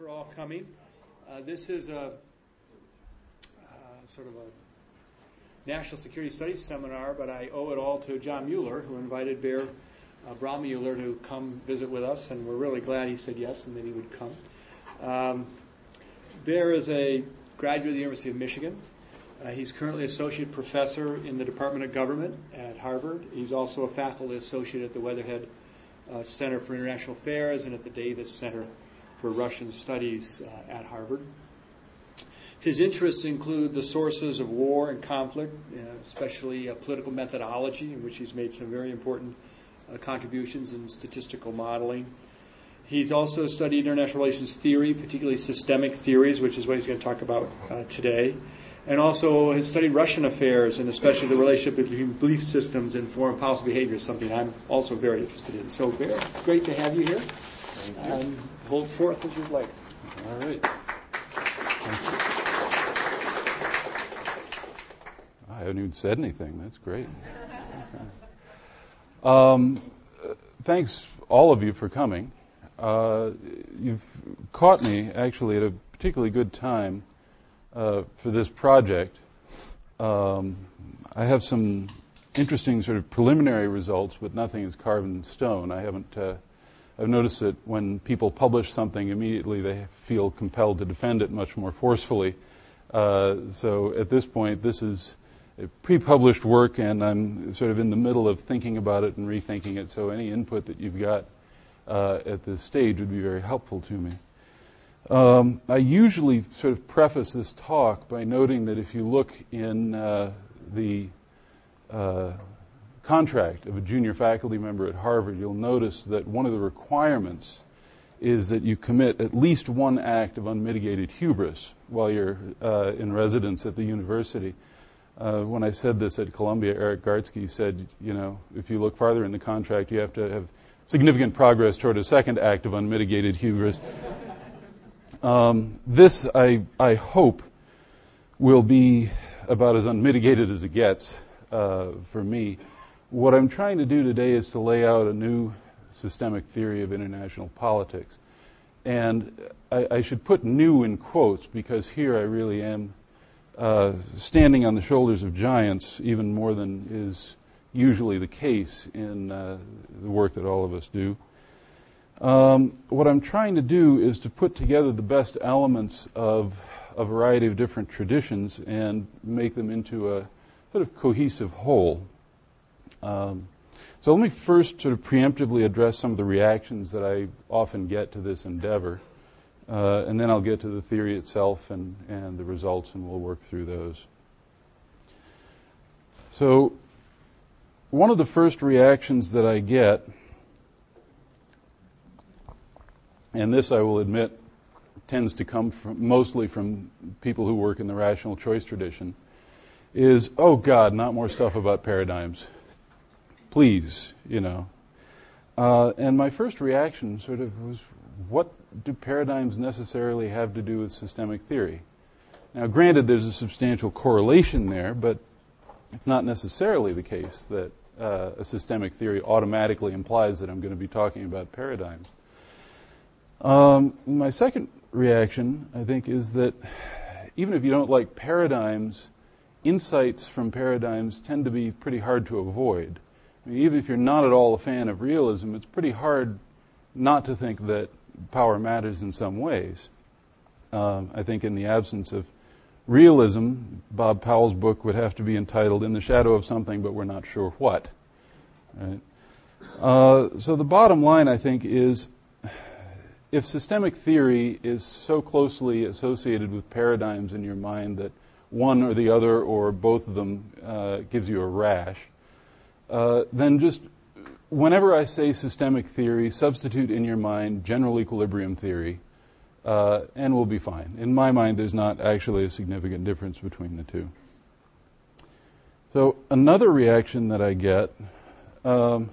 for all coming. Uh, this is a uh, sort of a national security studies seminar, but I owe it all to John Mueller, who invited Bear uh, Braumoeller to come visit with us, and we're really glad he said yes and that he would come. Um, Bear is a graduate of the University of Michigan. Uh, he's currently associate professor in the Department of Government at Harvard. He's also a faculty associate at the Weatherhead uh, Center for International Affairs and at the Davis Center for Russian Studies uh, at Harvard. His interests include the sources of war and conflict, uh, especially uh, political methodology, in which he's made some very important uh, contributions in statistical modeling. He's also studied international relations theory, particularly systemic theories, which is what he's going to talk about uh, today. And also has studied Russian affairs and especially the relationship between belief systems and foreign policy behavior, something I'm also very interested in. So, Bear, it's great to have you here. And hold forth as you'd like. All right. I haven't even said anything. That's great. Um, thanks, all of you, for coming. Uh, you've caught me actually at a particularly good time uh, for this project. Um, I have some interesting sort of preliminary results, but nothing is carved in stone. I haven't. Uh, I've noticed that when people publish something, immediately they feel compelled to defend it much more forcefully. Uh, so at this point, this is pre-published work, and I'm sort of in the middle of thinking about it and rethinking it. So any input that you've got uh, at this stage would be very helpful to me. Um, I usually sort of preface this talk by noting that if you look in uh, the uh, contract of a junior faculty member at Harvard, you'll notice that one of the requirements is that you commit at least one act of unmitigated hubris while you're uh, in residence at the university. Uh, when I said this at Columbia, Erik Gartzke said, you know, if you look farther in the contract, you have to have significant progress toward a second act of unmitigated hubris. Um, this, I, I hope, will be about as unmitigated as it gets uh, for me. What I'm trying to do today is to lay out a new systemic theory of international politics. And I, I should put new in quotes because here I really am uh, standing on the shoulders of giants even more than is usually the case in uh, the work that all of us do. Um, what I'm trying to do is to put together the best elements of a variety of different traditions and make them into a sort of cohesive whole. Um, so let me first sort of preemptively address some of the reactions that I often get to this endeavor. Uh, and then I'll get to the theory itself and, and the results, and we'll work through those. So, one of the first reactions that I get, and this I will admit tends to come from, mostly from people who work in the rational choice tradition, is, oh God, not more stuff about paradigms. Please, you know. Uh, and my first reaction sort of was, what do paradigms necessarily have to do with systemic theory? Now, granted, there's a substantial correlation there, but it's not necessarily the case that uh, a systemic theory automatically implies that I'm going to be talking about paradigms. Um, my second reaction, I think, is that even if you don't like paradigms, insights from paradigms tend to be pretty hard to avoid. Even if you're not at all a fan of realism, it's pretty hard not to think that power matters in some ways. Um, I think in the absence of realism, Bob Powell's book would have to be entitled "In the Shadow of Something, but We're Not Sure What." Right? Uh, so the bottom line, I think, is if systemic theory is so closely associated with paradigms in your mind that one or the other or both of them uh, gives you a rash, uh, then just whenever I say systemic theory, substitute in your mind general equilibrium theory, uh, and we'll be fine. In my mind, there's not actually a significant difference between the two. So, another reaction that I get um,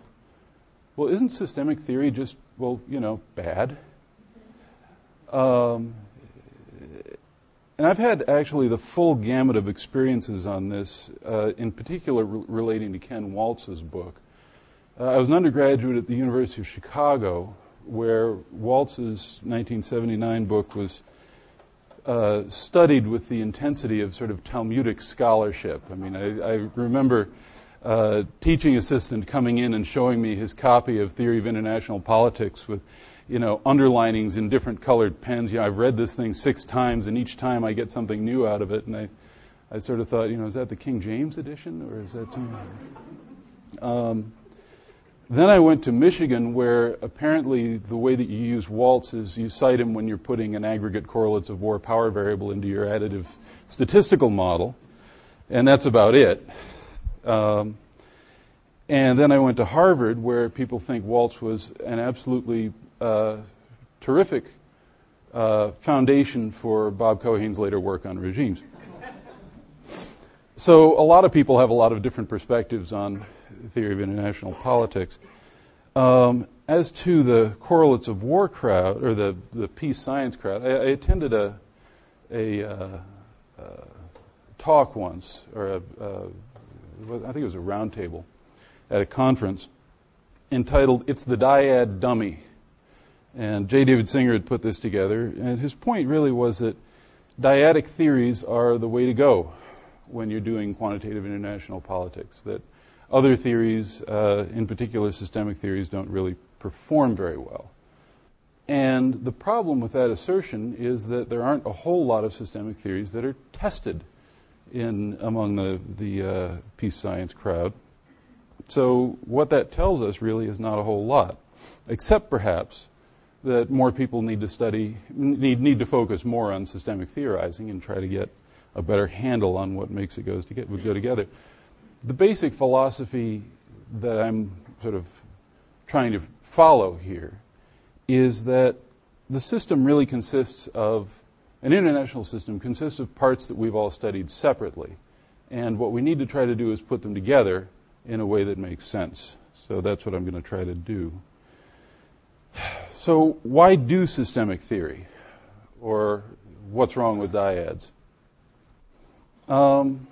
well, isn't systemic theory just, well, you know, bad? Um, and I've had actually the full gamut of experiences on this, uh, in particular re- relating to Ken Waltz's book. Uh, I was an undergraduate at the University of Chicago where Waltz's 1979 book was uh, studied with the intensity of sort of Talmudic scholarship. I mean, I, I remember uh, teaching assistant coming in and showing me his copy of Theory of International Politics with, you know, underlinings in different colored pens. You know, I've read this thing six times, and each time I get something new out of it, and I, I sort of thought, you know, is that the King James edition, or is that something? Um, then I went to Michigan, where apparently the way that you use Waltz is you cite him when you're putting an aggregate correlates of war power variable into your additive statistical model, and that's about it. Um, and then I went to Harvard, where people think Waltz was an absolutely uh, terrific uh, foundation for Bob Keohane's later work on regimes. So a lot of people have a lot of different perspectives on theory of international politics. Um, as to the correlates of war crowd or the, the peace science crowd, I, I attended a a uh, uh, talk once, or a, uh, I think it was a roundtable at a conference entitled "It's the Dyad Dummy," and J. David Singer had put this together, and his point really was that dyadic theories are the way to go when you're doing quantitative international politics. That other theories, uh, in particular systemic theories, don't really perform very well. And the problem with that assertion is that there aren't a whole lot of systemic theories that are tested in among the the uh, peace science crowd. So what that tells us really is not a whole lot, except perhaps that more people need to study need need to focus more on systemic theorizing and try to get a better handle on what makes it goes to get, go together the basic philosophy that I'm sort of trying to follow here is that the system really consists of an international system consists of parts that we've all studied separately. And what we need to try to do is put them together in a way that makes sense. So that's what I'm going to try to do. So, why do systemic theory? Or what's wrong with dyads? Um,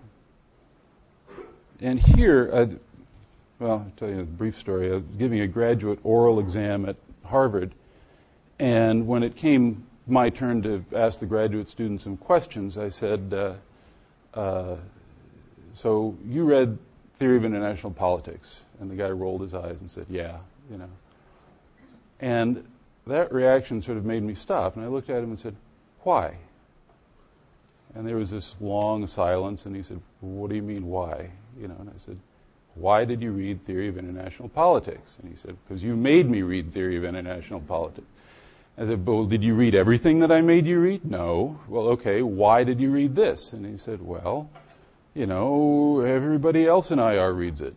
and here, uh, well, I'll tell you a brief story. I was giving a graduate oral exam at Harvard, and when it came my turn to ask the graduate students some questions, I said, uh, uh, "So you read Theory of International Politics?" And the guy rolled his eyes and said, "Yeah, you know." And that reaction sort of made me stop, and I looked at him and said, "Why?" And there was this long silence, and he said, "What do you mean, why?" you know, and I said, why did you read Theory of International Politics? And he said, because you made me read Theory of International Politics. I said, well, did you read everything that I made you read? No. Well, okay, why did you read this? And he said, well, you know, everybody else in IR reads it.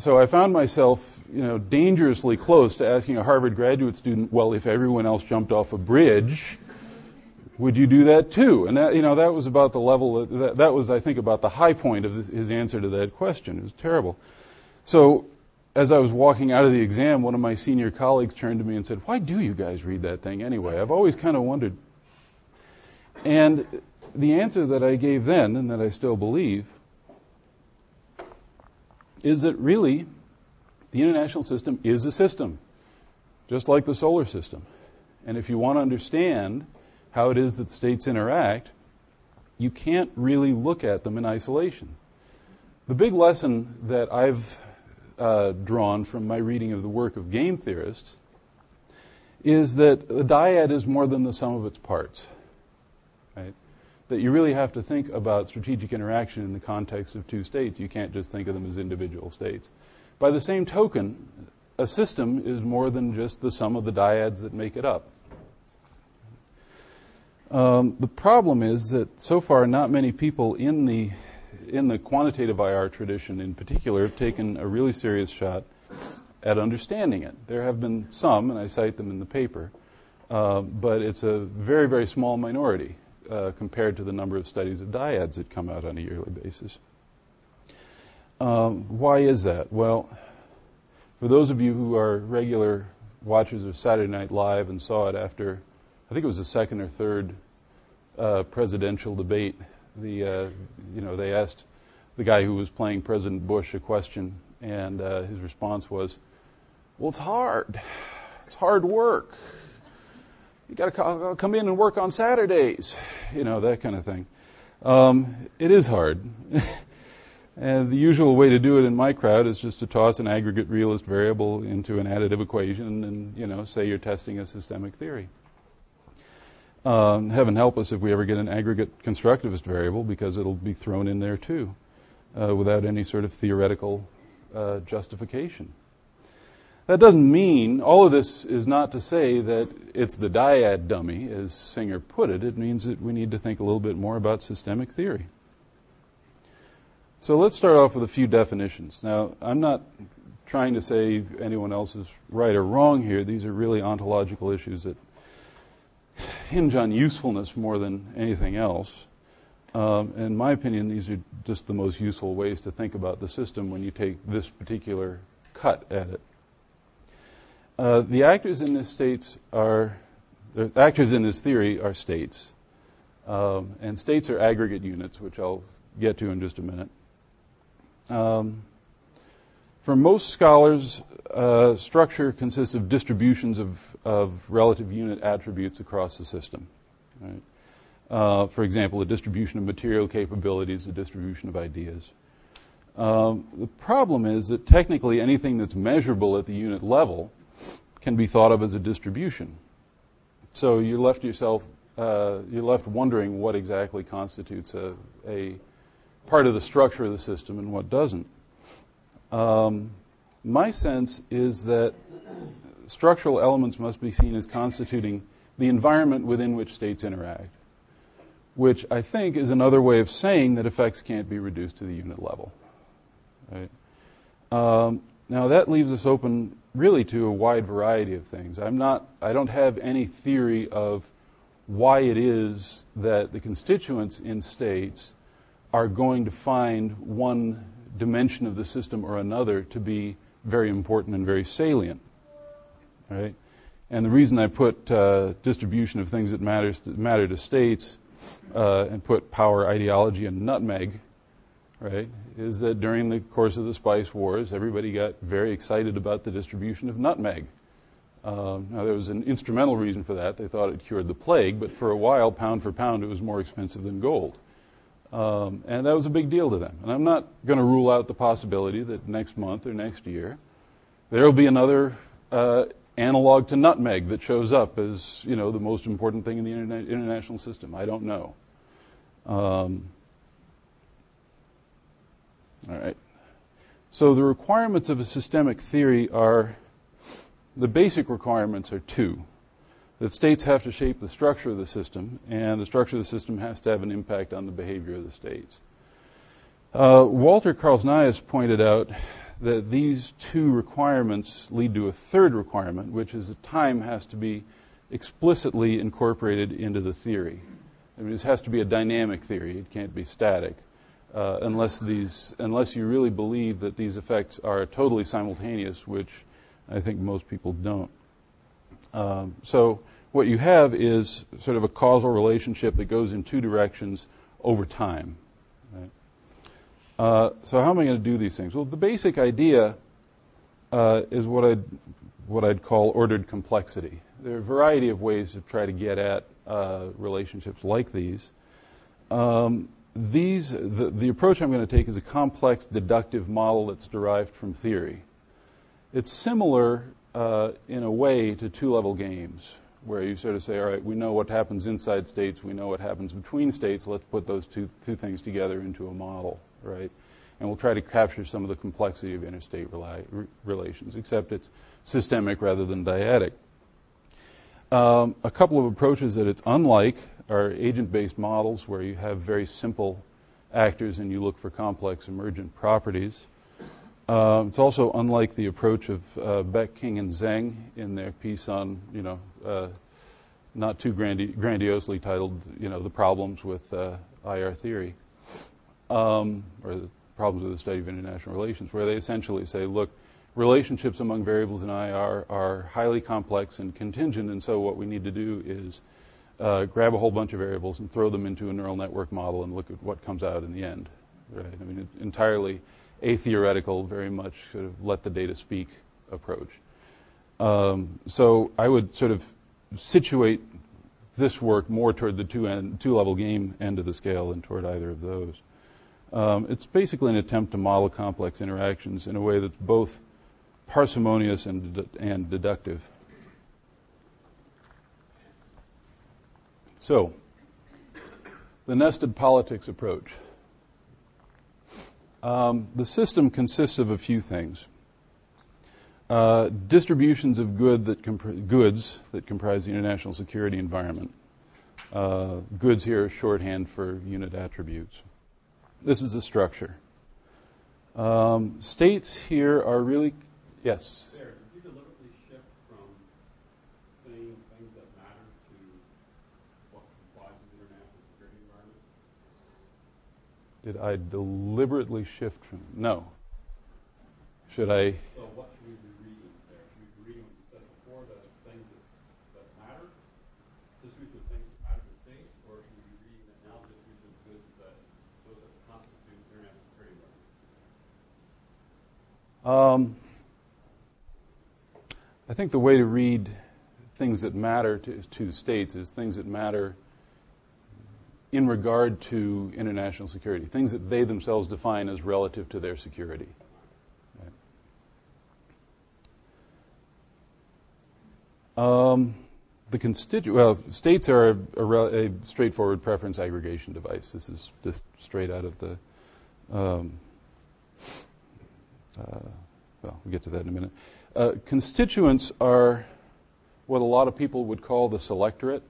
So I found myself, you know, dangerously close to asking a Harvard graduate student, well, if everyone else jumped off a bridge, would you do that too? And that, you know, that was about the level, that, that was, I think, about the high point of his answer to that question. It was terrible. So, as I was walking out of the exam, one of my senior colleagues turned to me and said, Why do you guys read that thing anyway? I've always kind of wondered. And the answer that I gave then, and that I still believe, is that really the international system is a system, just like the solar system. And if you want to understand how it is that states interact, you can't really look at them in isolation. The big lesson that I've uh, drawn from my reading of the work of game theorists is that the dyad is more than the sum of its parts. Right? That you really have to think about strategic interaction in the context of two states. You can't just think of them as individual states. By the same token, a system is more than just the sum of the dyads that make it up. Um, the problem is that so far, not many people in the in the quantitative IR tradition, in particular, have taken a really serious shot at understanding it. There have been some, and I cite them in the paper, uh, but it's a very, very small minority uh, compared to the number of studies of dyads that come out on a yearly basis. Um, why is that? Well, for those of you who are regular watchers of Saturday Night Live and saw it after I think it was the second or third uh, presidential debate. The uh, you know they asked the guy who was playing President Bush a question, and uh, his response was, "Well, it's hard. It's hard work. You got to come in and work on Saturdays, you know, that kind of thing. Um, it is hard. and the usual way to do it in my crowd is just to toss an aggregate realist variable into an additive equation and, you know, say you're testing a systemic theory. Um, heaven help us if we ever get an aggregate constructivist variable because it'll be thrown in there too uh, without any sort of theoretical uh, justification. That doesn't mean, all of this is not to say that it's the dyad dummy, as Singer put it. It means that we need to think a little bit more about systemic theory. So let's start off with a few definitions. Now, I'm not trying to say anyone else is right or wrong here. These are really ontological issues that hinge on usefulness more than anything else. Um, in my opinion, these are just the most useful ways to think about the system when you take this particular cut at it. Uh, the actors in this states are the actors in this theory are states, um, and states are aggregate units, which I'll get to in just a minute. Um, for most scholars, uh, structure consists of distributions of, of relative unit attributes across the system. Right? Uh, for example, a distribution of material capabilities, a distribution of ideas. Um, the problem is that technically anything that's measurable at the unit level can be thought of as a distribution. So you left yourself, uh, you're left wondering what exactly constitutes a, a, part of the structure of the system and what doesn't. Um, my sense is that structural elements must be seen as constituting the environment within which states interact, which I think is another way of saying that effects can't be reduced to the unit level. Right? Um, now that leaves us open really to a wide variety of things. I'm not, I don't have any theory of why it is that the constituents in states are going to find one dimension of the system or another to be very important and very salient, right? And the reason I put uh, distribution of things that matters to, matter to states uh, and put power, ideology, and nutmeg right, is that during the course of the spice wars, everybody got very excited about the distribution of nutmeg. Um, now, there was an instrumental reason for that. They thought it cured the plague, but for a while, pound for pound, it was more expensive than gold. Um, and that was a big deal to them. And I'm not going to rule out the possibility that next month or next year, there will be another uh, analog to nutmeg that shows up as, you know, the most important thing in the interna- international system. I don't know. Um, all right. So the requirements of a systemic theory are the basic requirements are two. That states have to shape the structure of the system, and the structure of the system has to have an impact on the behavior of the states. Uh, Walter Carlsnaes pointed out that these two requirements lead to a third requirement, which is that time has to be explicitly incorporated into the theory. I mean, this has to be a dynamic theory; it can't be static uh, unless these unless you really believe that these effects are totally simultaneous, which I think most people don't. Um, so what you have is sort of a causal relationship that goes in two directions over time. Right? Uh, so how am I going to do these things? Well, the basic idea uh, is what I'd what I'd call ordered complexity. There are a variety of ways to try to get at uh, relationships like these. Um, these, the, the approach I'm going to take is a complex deductive model that's derived from theory. It's similar uh, in a way to two level games, where you sort of say, all right, we know what happens inside states, we know what happens between states, let's put those two, two things together into a model, right? And we'll try to capture some of the complexity of interstate rela- relations, except it's systemic rather than dyadic. Um, a couple of approaches that it's unlike are agent-based models where you have very simple actors and you look for complex emergent properties. Uh, it's also unlike the approach of uh, Beck, King, and Zeng in their piece on, you know, uh, not too grandi- grandiosely titled, you know, the problems with uh, IR theory, um, or the problems with the study of international relations, where they essentially say, look, relationships among variables in IR are highly complex and contingent, and so what we need to do is uh, grab a whole bunch of variables and throw them into a neural network model and look at what comes out in the end. Right? I mean, entirely a theoretical, very much sort of let the data speak approach. Um, so I would sort of situate this work more toward the two, end, two level game end of the scale than toward either of those. Um, it's basically an attempt to model complex interactions in a way that's both parsimonious and, and deductive. So, the nested politics approach. Um, the system consists of a few things. Uh, distributions of good that comp- goods that comprise the international security environment. Uh, goods here are shorthand for unit attributes. This is the structure. Um, states here are really, yes? There, did you deliberately shift from saying things that matter to what complies with the international security environment? Did I deliberately shift from, no. Should I? So what should we be reading there? Should we be reading said before, that it's things that, that matter? Distribution of things that matter to states, or should we be reading that now distribution of goods that those that constitute international environment? Um, I think the way to read things that matter to, to states is things that matter in regard to international security, things that they themselves define as relative to their security. Um, the constitu- well, states are a, a, a, straightforward preference aggregation device. This is just straight out of the. Um, uh, well, we'll get to that in a minute. Uh, constituents are what a lot of people would call the selectorate,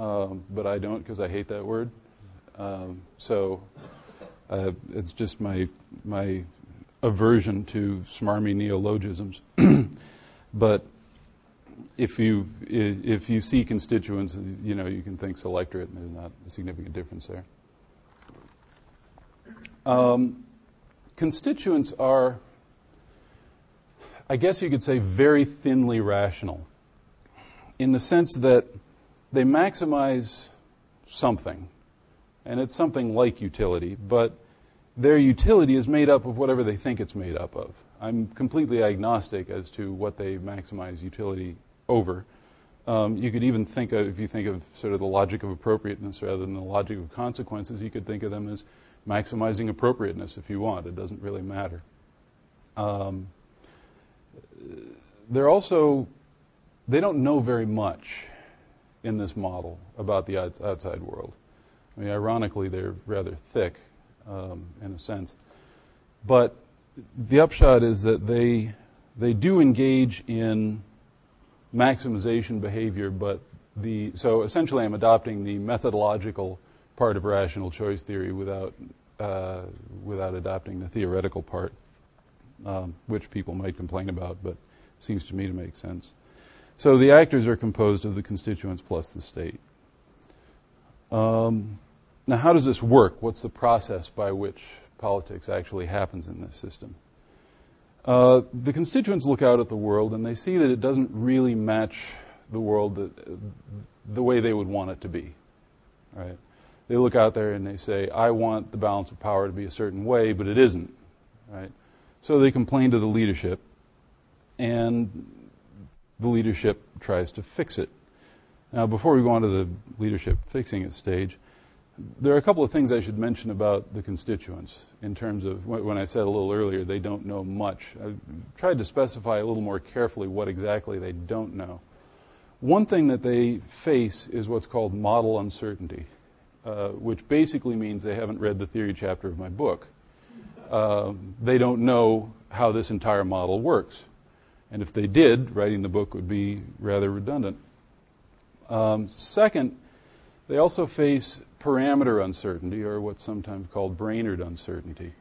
um, but I don't because I hate that word. Um, so uh, it's just my my aversion to smarmy neologisms. but if you if you see constituents, you know you can think selectorate, and there's not a significant difference there. Um, constituents are, I guess you could say, very thinly rational, in the sense that they maximize something, and it's something like utility, but their utility is made up of whatever they think it's made up of. I'm completely agnostic as to what they maximize utility over. Um, you could even think of, if you think of sort of the logic of appropriateness rather than the logic of consequences, you could think of them as maximizing appropriateness if you want. It doesn't really matter. Um, they're also, they don't know very much in this model about the outside world. I mean, ironically, they're rather thick um, in a sense. But the upshot is that they, they do engage in maximization behavior, but the, so essentially I'm adopting the methodological part of rational choice theory without, uh, without adopting the theoretical part, um, which people might complain about, but seems to me to make sense. So the actors are composed of the constituents plus the state. Um, now, how does this work? What's the process by which politics actually happens in this system? Uh, the constituents look out at the world and they see that it doesn't really match the world that, the way they would want it to be. Right? They look out there and they say, "I want the balance of power to be a certain way, but it isn't." Right? So they complain to the leadership, and the leadership tries to fix it. Now, before we go on to the leadership fixing it stage, there are a couple of things I should mention about the constituents in terms of when I said a little earlier they don't know much. I tried to specify a little more carefully what exactly they don't know. One thing that they face is what's called model uncertainty, uh, which basically means they haven't read the theory chapter of my book. Uh, they don't know how this entire model works. And if they did, writing the book would be rather redundant. Um, second, they also face parameter uncertainty, or what's sometimes called Brainard uncertainty,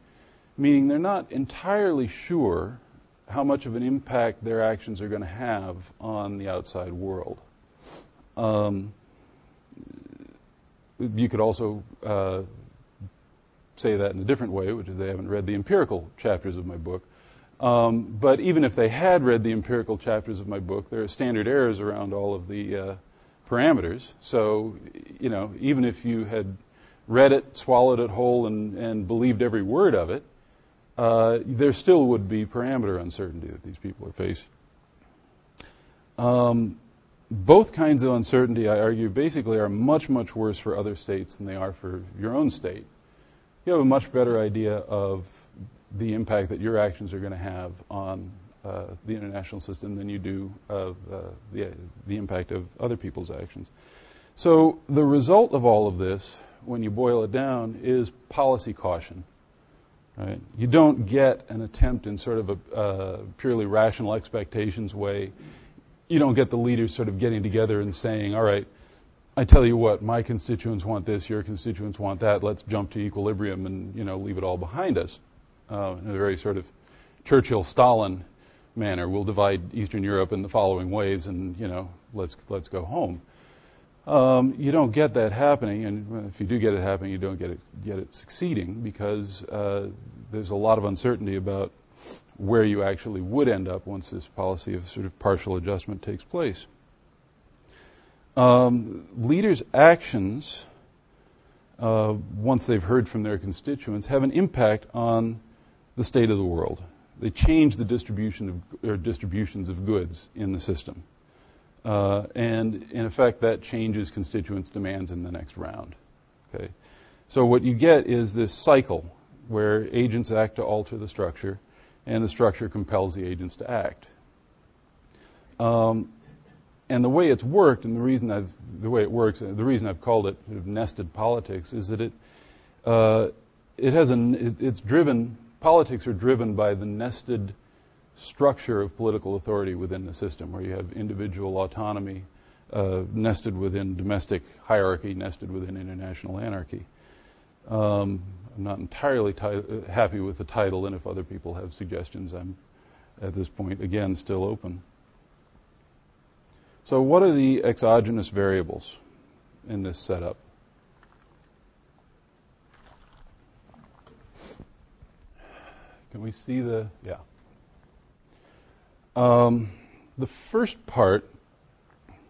meaning they're not entirely sure how much of an impact their actions are going to have on the outside world. Um, you could also uh, say that in a different way, which is they haven't read the empirical chapters of my book. Um, but even if they had read the empirical chapters of my book, there are standard errors around all of the uh, parameters. So, you know, even if you had read it, swallowed it whole, and, and believed every word of it, uh, there still would be parameter uncertainty that these people are faced. Um, both kinds of uncertainty, I argue, basically are much, much worse for other states than they are for your own state. You have a much better idea of the impact that your actions are going to have on uh, the international system than you do of uh, the, the impact of other people's actions. So the result of all of this, when you boil it down, is policy caution. Right? You don't get an attempt in sort of a uh, purely rational expectations way. You don't get the leaders sort of getting together and saying, all right, I tell you what, my constituents want this, your constituents want that, let's jump to equilibrium and, you know, leave it all behind us. Uh, in a very sort of Churchill-Stalin manner. We'll divide Eastern Europe in the following ways and, you know, let's, let's go home. Um, you don't get that happening, and if you do get it happening, you don't get it, get it succeeding because uh, there's a lot of uncertainty about where you actually would end up once this policy of sort of partial adjustment takes place. Um, leaders' actions, uh, once they've heard from their constituents, have an impact on the state of the world. They change the distribution of, distributions of goods in the system. Uh, and in effect, that changes constituents' demands in the next round. Okay, so what you get is this cycle where agents act to alter the structure, and the structure compels the agents to act. Um, and the way it's worked, and the reason I've the way it works, the reason I've called it sort of nested politics, is that it uh, it has an it, it's driven politics are driven by the nested structure of political authority within the system, where you have individual autonomy uh, nested within domestic hierarchy, nested within international anarchy. Um, I'm not entirely ti- happy with the title, and if other people have suggestions, I'm at this point again still open. So, what are the exogenous variables in this setup? Can we see the yeah? Um, the first part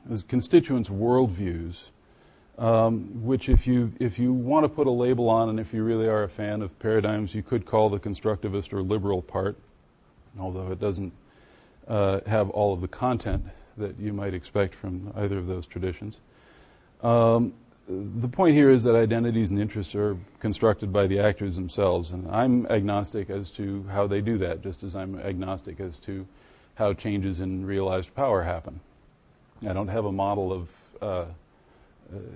is constituents' worldviews, um, which, if you if you want to put a label on, and if you really are a fan of paradigms, you could call the constructivist or liberal part, although it doesn't uh, have all of the content that you might expect from either of those traditions. Um, the point here is that identities and interests are constructed by the actors themselves, and I'm agnostic as to how they do that, just as I'm agnostic as to how changes in realized power happen. I don't have a model of, uh, uh,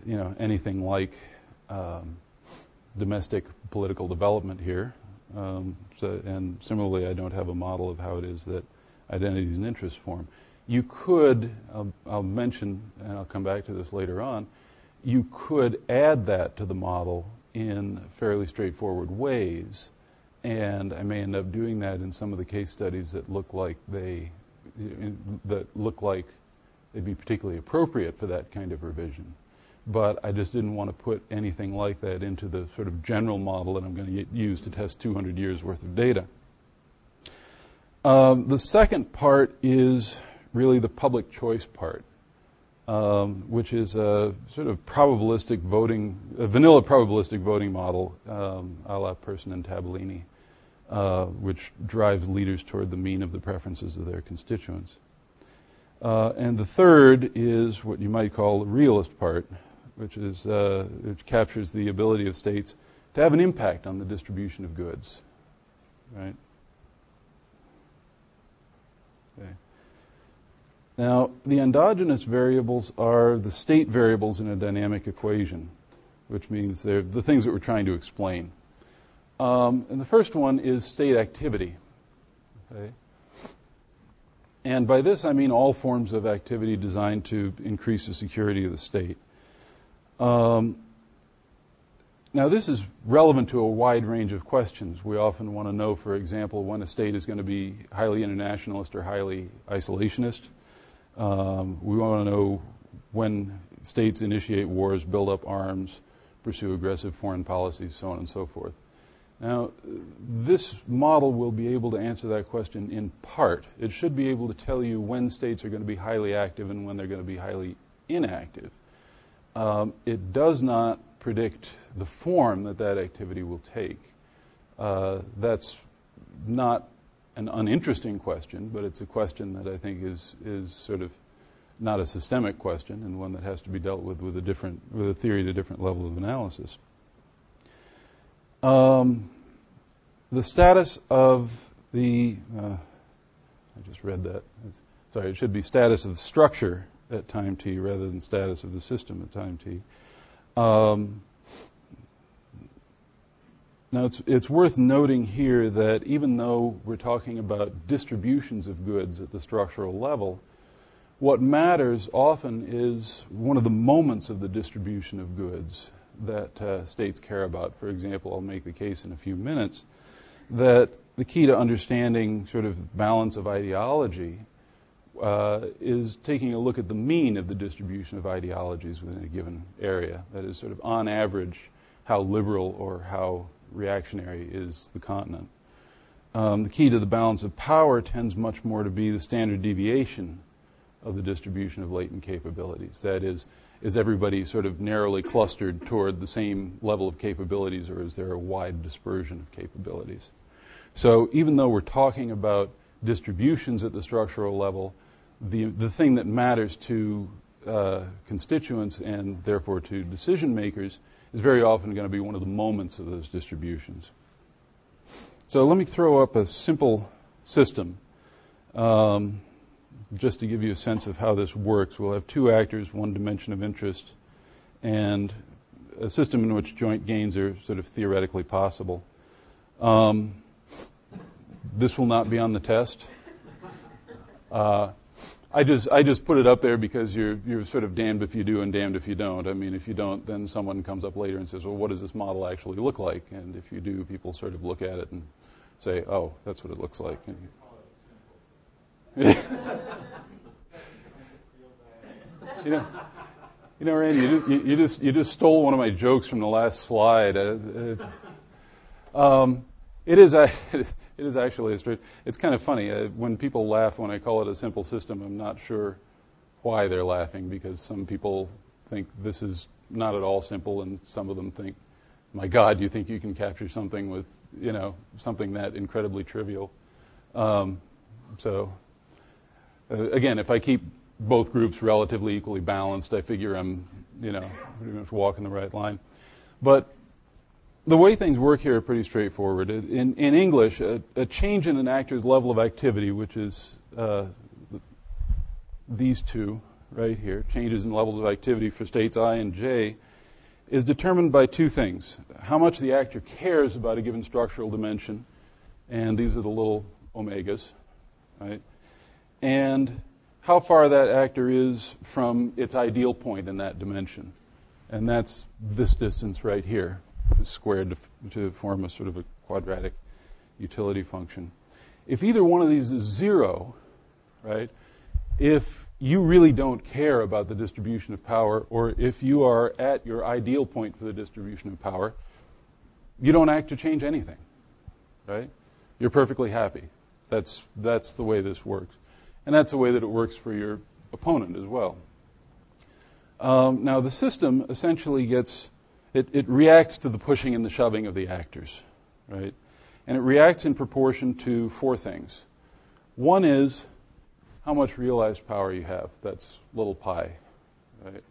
you know, anything like um, domestic political development here, um, so, and similarly, I don't have a model of how it is that identities and interests form. You could, I'll, I'll mention, and I'll come back to this later on, you could add that to the model in fairly straightforward ways and I may end up doing that in some of the case studies that look like they that look like they'd be particularly appropriate for that kind of revision. But I just didn't want to put anything like that into the sort of general model that I'm going to use to test 200 years worth of data. Um, the second part is really the public choice part, um, which is a sort of probabilistic voting, a vanilla probabilistic voting model, um, a la Persson and Tabellini uh, which drives leaders toward the mean of the preferences of their constituents. Uh, and the third is what you might call the realist part, which is uh, which captures the ability of states to have an impact on the distribution of goods, right? Now, the endogenous variables are the state variables in a dynamic equation, which means they're the things that we're trying to explain. Um, and the first one is state activity. Okay? And by this I mean all forms of activity designed to increase the security of the state. Um, now, this is relevant to a wide range of questions. We often want to know, for example, when a state is going to be highly internationalist or highly isolationist. Um, we want to know when states initiate wars, build up arms, pursue aggressive foreign policies, so on and so forth. Now, this model will be able to answer that question in part. It should be able to tell you when states are going to be highly active and when they're going to be highly inactive. Um, it does not predict the form that that activity will take. Uh, that's not an uninteresting question, but it's a question that I think is is sort of not a systemic question and one that has to be dealt with with a different with a theory at a different level of analysis. Um, the status of the uh, I just read that. It's, sorry, it should be status of structure at time t rather than status of the system at time t. Um, now, it's, it's worth noting here that even though we're talking about distributions of goods at the structural level, what matters often is one of the moments of the distribution of goods that uh, states care about. For example, I'll make the case in a few minutes that the key to understanding sort of balance of ideology uh, is taking a look at the mean of the distribution of ideologies within a given area. That is, sort of on average, how liberal or how reactionary is the continent. Um, the key to the balance of power tends much more to be the standard deviation of the distribution of latent capabilities. That is, is everybody sort of narrowly clustered toward the same level of capabilities, or is there a wide dispersion of capabilities? So, even though we're talking about distributions at the structural level, the, the thing that matters to uh, constituents and therefore to decision makers is very often going to be one of the moments of those distributions. So let me throw up a simple system um, just to give you a sense of how this works. We'll have two actors, one dimension of interest, and a system in which joint gains are sort of theoretically possible. Um, this will not be on the test. Uh, I just I just put it up there because you're you're sort of damned if you do and damned if you don't. I mean, if you don't, then someone comes up later and says, "Well, what does this model actually look like?" And if you do, people sort of look at it and say, "Oh, that's what it looks like." you know, you know, Randy, you just, you, you, just you just stole one of my jokes from the last slide. Uh, uh, um, it is, a, it is actually a straight. It's kind of funny uh, when people laugh when I call it a simple system. I'm not sure why they're laughing because some people think this is not at all simple, and some of them think, "My God, you think you can capture something with you know something that incredibly trivial?" Um, so, uh, again, if I keep both groups relatively equally balanced, I figure I'm you know walking the right line. But the way things work here are pretty straightforward. In, in English, a, a, change in an actor's level of activity, which is uh, these two right here, changes in levels of activity for states I and J, is determined by two things. How much the actor cares about a given structural dimension, and these are the little omegas, right? And how far that actor is from its ideal point in that dimension. And that's this distance right here squared to, to form a sort of a quadratic utility function. If either one of these is zero, right, if you really don't care about the distribution of power, or if you are at your ideal point for the distribution of power, you don't act to change anything, right? You're perfectly happy. That's, that's the way this works. And that's the way that it works for your opponent as well. Um, now, the system essentially gets it, it reacts to the pushing and the shoving of the actors, right? And it reacts in proportion to four things. One is how much realized power you have. That's little pi, right?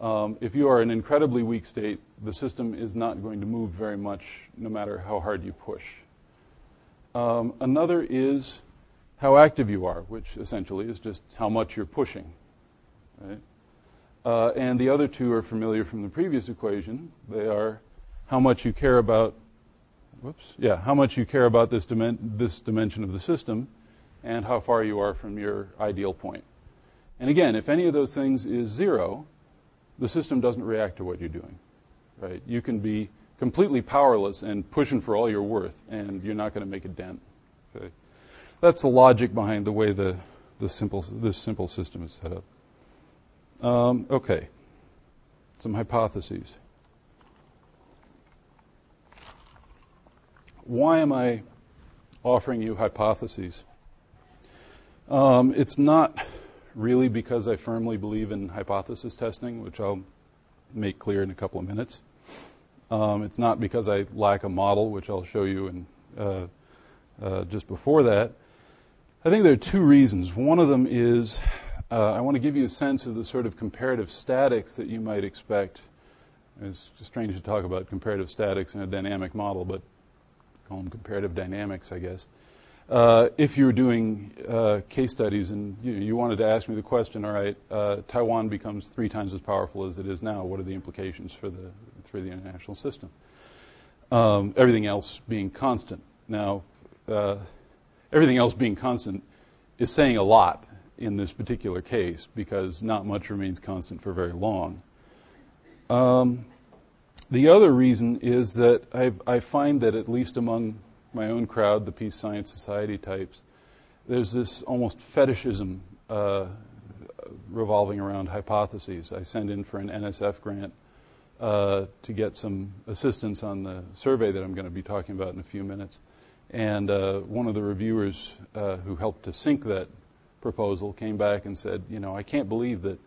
Um, if you are an incredibly weak state, the system is not going to move very much no matter how hard you push. Um, another is how active you are, which essentially is just how much you're pushing, right? Uh, and the other two are familiar from the previous equation. They are how much you care about, whoops, yeah, how much you care about this, dimen- this dimension of the system and how far you are from your ideal point. And again, if any of those things is zero, the system doesn't react to what you're doing, right? You can be completely powerless and pushing for all you're worth, and you're not going to make a dent. Okay? That's the logic behind the way the, the simple, this simple system is set up. Um, okay, some hypotheses. Why am I offering you hypotheses? Um, it's not really because I firmly believe in hypothesis testing, which I'll make clear in a couple of minutes. Um, it's not because I lack a model, which I'll show you in, uh, uh, just before that. I think there are two reasons. One of them is uh, I want to give you a sense of the sort of comparative statics that you might expect. It's strange to talk about comparative statics in a dynamic model, but call them comparative dynamics, I guess. Uh, if you were doing uh, case studies and you, you, wanted to ask me the question, all right, uh, Taiwan becomes three times as powerful as it is now. What are the implications for the for the international system? Um, everything else being constant. Now, uh, everything else being constant is saying a lot in this particular case because not much remains constant for very long. Um, the other reason is that I've, i find that at least among my own crowd, the Peace Science Society types, there's this almost fetishism uh, revolving around hypotheses. I send in for an NSF grant uh, to get some assistance on the survey that I'm going to be talking about in a few minutes. And uh, one of the reviewers uh, who helped to sink that proposal came back and said, you know, I can't believe that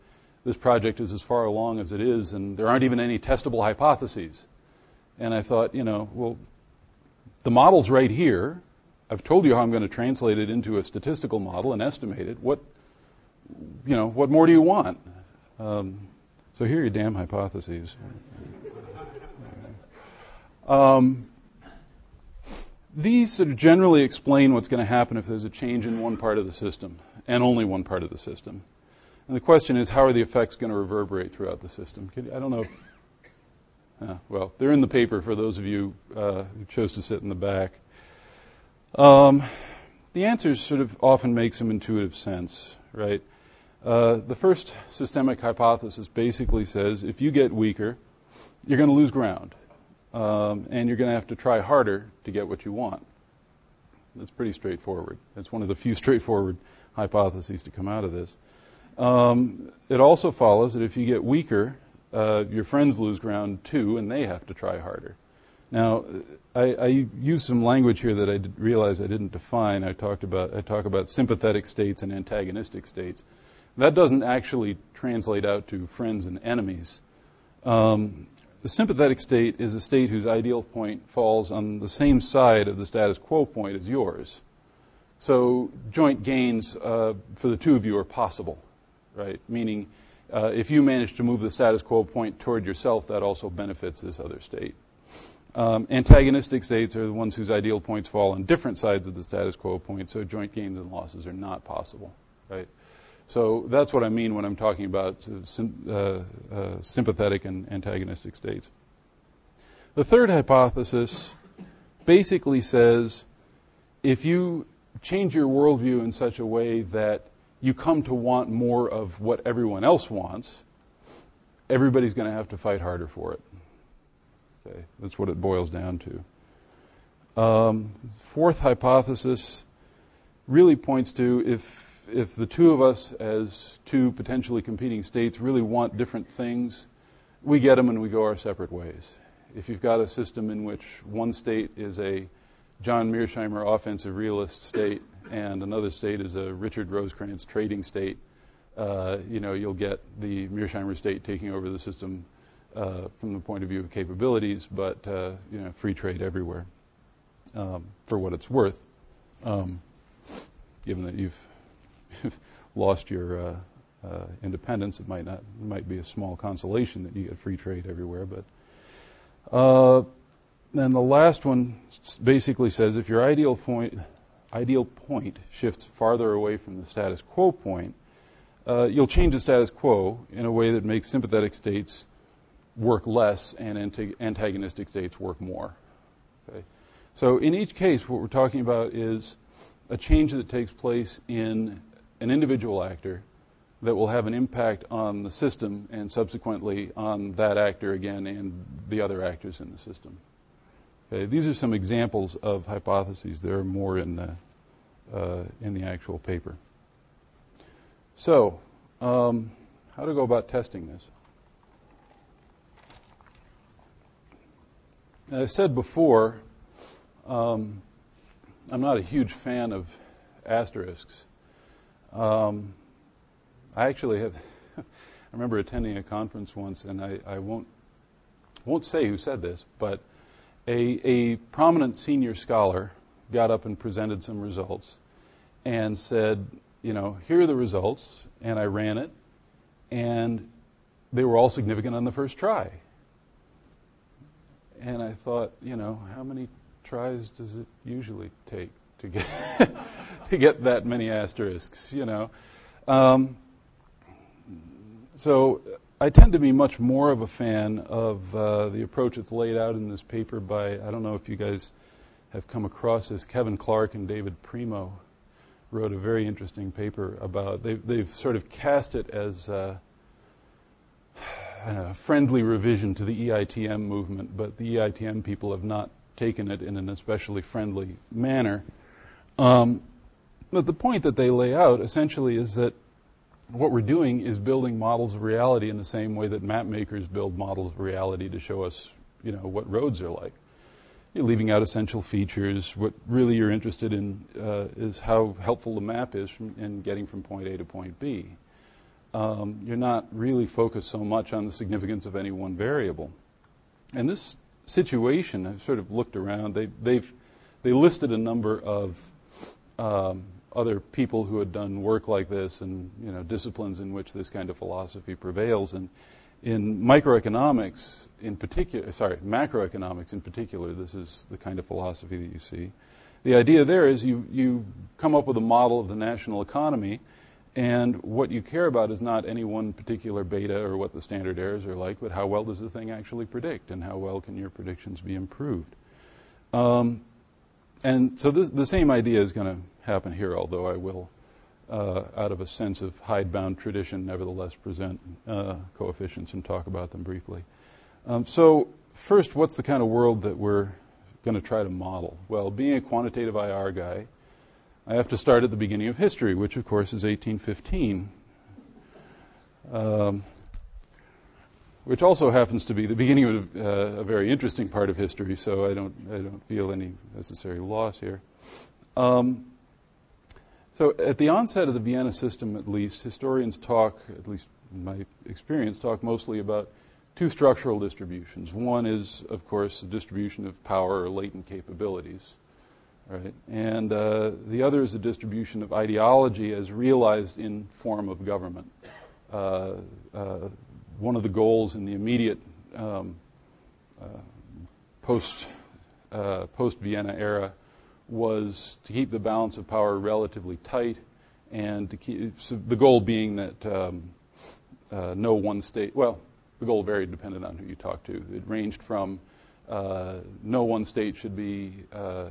this project is as far along as it is, and there aren't even any testable hypotheses. And I thought, you know, well, the model's right here. I've told you how I'm going to translate it into a statistical model and estimate it. What, you know, what more do you want? Um, so here are your damn hypotheses. Um, these sort of generally explain what's going to happen if there's a change in one part of the system, and only one part of the system. And the question is, how are the effects going to reverberate throughout the system? I don't know. If, uh, well, they're in the paper for those of you uh, who chose to sit in the back. Um, the answers sort of often make some intuitive sense, right? Uh, the first systemic hypothesis basically says if you get weaker, you're going to lose ground um, and you're going to have to try harder to get what you want. That's pretty straightforward. That's one of the few straightforward hypotheses to come out of this. Um, it also follows that if you get weaker, uh, your friends lose ground too, and they have to try harder. Now, I, I use some language here that I realize I didn't define. I talked about I talk about sympathetic states and antagonistic states. That doesn't actually translate out to friends and enemies. Um, the sympathetic state is a state whose ideal point falls on the same side of the status quo point as yours. So joint gains uh, for the two of you are possible, right? Meaning, uh, if you manage to move the status quo point toward yourself, that also benefits this other state. Um, antagonistic states are the ones whose ideal points fall on different sides of the status quo point, so joint gains and losses are not possible, right? So that's what I mean when I'm talking about uh, uh, sympathetic and antagonistic states. The third hypothesis basically says if you change your worldview in such a way that you come to want more of what everyone else wants, everybody's going to have to fight harder for it. Okay, that's what it boils down to. Um, fourth hypothesis really points to if if the two of us, as two potentially competing states, really want different things, we get them and we go our separate ways. If you've got a system in which one state is a John Mearsheimer offensive realist state and another state is a Richard Rosecrance trading state, uh, you know, you'll get the Mearsheimer state taking over the system uh, from the point of view of capabilities, but uh, you know, free trade everywhere um, for what it's worth. Um, given that you've lost your uh, uh, independence, it might not it might be a small consolation that you get free trade everywhere. But uh, then the last one basically says if your ideal point ideal point shifts farther away from the status quo point, uh, you'll change the status quo in a way that makes sympathetic states work less and antagonistic states work more. Okay? So in each case, what we're talking about is a change that takes place in an individual actor that will have an impact on the system and subsequently on that actor again and the other actors in the system. Okay, these are some examples of hypotheses. There are more in the, uh, in the actual paper. So, um, how to go about testing this? As I said before, um, I'm not a huge fan of asterisks. Um, I actually have. I remember attending a conference once, and I, I won't won't say who said this, but a, a prominent senior scholar got up and presented some results and said, you know, here are the results, and I ran it, and they were all significant on the first try. And I thought, you know, how many tries does it usually take to get to get that many asterisks? You know, um, so I tend to be much more of a fan of uh, the approach that's laid out in this paper by I don't know if you guys have come across this. Kevin Clarke and David Primo wrote a very interesting paper about they've, they've sort of cast it as. Uh, a friendly revision to the EITM movement, but the EITM people have not taken it in an especially friendly manner. Um, but the point that they lay out essentially is that what we're doing is building models of reality in the same way that map makers build models of reality to show us, you know, what roads are like. You're leaving out essential features. What really you're interested in uh, is how helpful the map is from, in getting from point A to point B um, you're not really focused so much on the significance of any one variable. And this situation, I've sort of looked around. They, they've they listed a number of um, other people who had done work like this, and you know disciplines in which this kind of philosophy prevails. And in microeconomics, in particular, sorry, macroeconomics in particular, this is the kind of philosophy that you see. The idea there is you you come up with a model of the national economy and what you care about is not any one particular beta or what the standard errors are like, but how well does the thing actually predict and how well can your predictions be improved. Um, and so this, the same idea is going to happen here, although I will, uh, out of a sense of hidebound tradition, nevertheless present uh, coefficients and talk about them briefly. Um, so, first, what's the kind of world that we're going to try to model? Well, being a quantitative IR guy, I have to start at the beginning of history, which of course is 1815, um, which also happens to be the beginning of uh, a very interesting part of history. So I don't I don't feel any necessary loss here. Um, so at the onset of the Vienna system, at least, historians talk, at least in my experience, talk mostly about two structural distributions. One is, of course, the distribution of power or latent capabilities. Right? And uh, the other is the distribution of ideology as realized in form of government. Uh, uh, one of the goals in the immediate um, uh, post uh, post Vienna era was to keep the balance of power relatively tight, and to keep so the goal being that um, uh, no one state. Well, the goal varied depending on who you talk to. It ranged from uh, no one state should be, uh,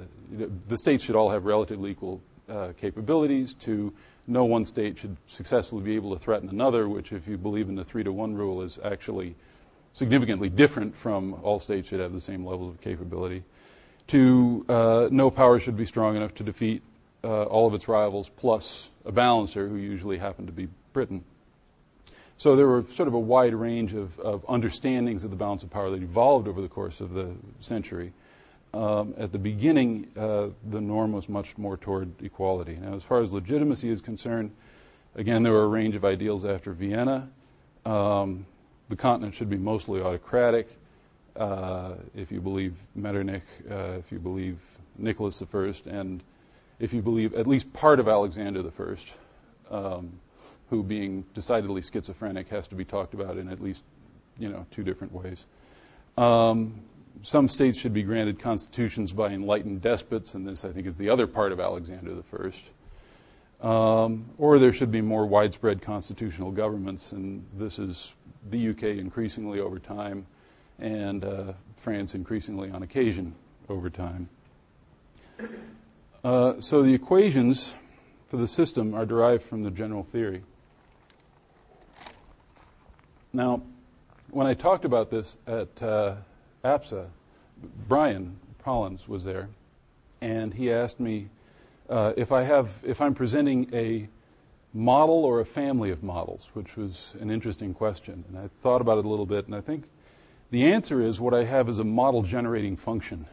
the states should all have relatively equal uh, capabilities, to no one state should successfully be able to threaten another, which, if you believe in the three to one rule, is actually significantly different from all states should have the same levels of capability, to uh, no power should be strong enough to defeat uh, all of its rivals plus a balancer, who usually happened to be Britain. So there were sort of a wide range of, of understandings of the balance of power that evolved over the course of the century. Um, at the beginning, uh, the norm was much more toward equality. Now, as far as legitimacy is concerned, again, there were a range of ideals after Vienna. Um, the continent should be mostly autocratic. Uh, if you believe Metternich, uh, if you believe Nicholas I, and if you believe at least part of Alexander I. Um, who, being decidedly schizophrenic, has to be talked about in at least you know two different ways. Um, some states should be granted constitutions by enlightened despots, and this, I think, is the other part of Alexander I. Um, or there should be more widespread constitutional governments, and this is the UK increasingly over time, and uh, France increasingly on occasion over time. Uh, so the equations for the system are derived from the general theory. Now, when I talked about this at uh, APSA, Brian Pollins was there, and he asked me uh, if I have, if I'm presenting a model or a family of models, which was an interesting question. And I thought about it a little bit, and I think the answer is what I have is a model generating function.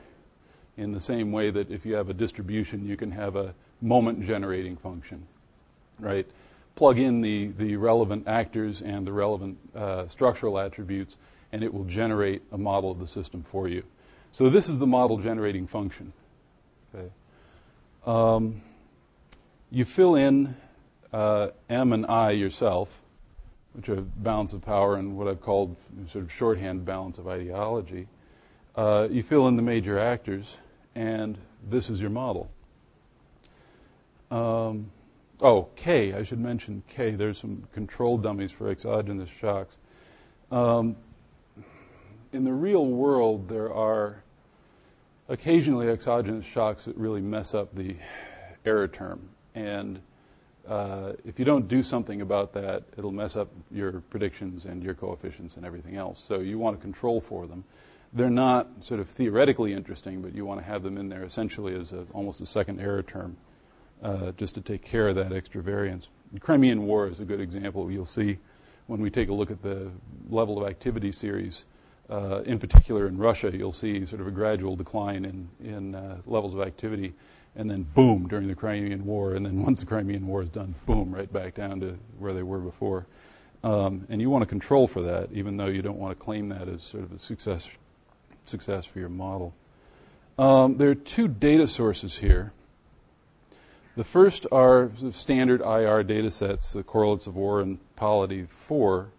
In the same way that if you have a distribution, you can have a moment generating function, right? plug in the, the relevant actors and the relevant uh, structural attributes, and it will generate a model of the system for you. So this is the model generating function. Okay. Um, you fill in uh, M and I yourself, which are balance of power and what I've called sort of shorthand balance of ideology. Uh, you fill in the major actors, and this is your model. Um, oh, K, I should mention K. There's some control dummies for exogenous shocks. Um, in the real world, there are occasionally exogenous shocks that really mess up the error term. And uh, if you don't do something about that, it'll mess up your predictions and your coefficients and everything else. So you want to control for them. They're not sort of theoretically interesting, but you want to have them in there essentially as a, almost a second error term, uh, just to take care of that extra variance. The Crimean War is a good example. You'll see when we take a look at the level of activity series uh, in particular in Russia, you'll see sort of a gradual decline in, in uh, levels of activity, and then boom during the Crimean War, and then once the Crimean War is done, boom, right back down to where they were before. Um, and you want to control for that, even though you don't want to claim that as sort of a success, success for your model. Um, there are two data sources here. The first are standard IR data sets, the correlates of war and polity 4,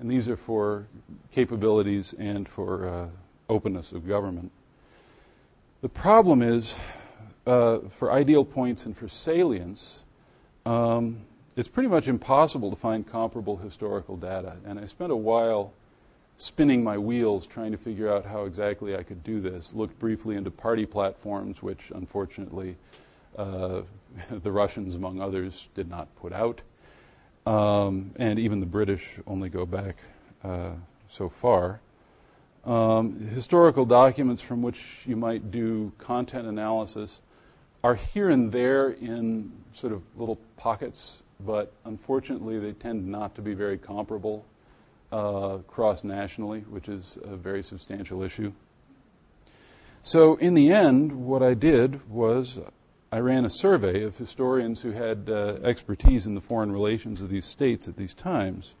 and these are for capabilities and for uh, openness of government. The problem is, uh, for ideal points and for salience, um, it's pretty much impossible to find comparable historical data. And I spent a while spinning my wheels trying to figure out how exactly I could do this. Looked briefly into party platforms, which unfortunately uh, the Russians, among others, did not put out. Um, and even the British only go back uh, so far. Um, historical documents from which you might do content analysis are here and there in sort of little pockets, but unfortunately they tend not to be very comparable uh, cross nationally, which is a very substantial issue. So, in the end, what I did was I ran a survey of historians who had uh, expertise in the foreign relations of these states at these times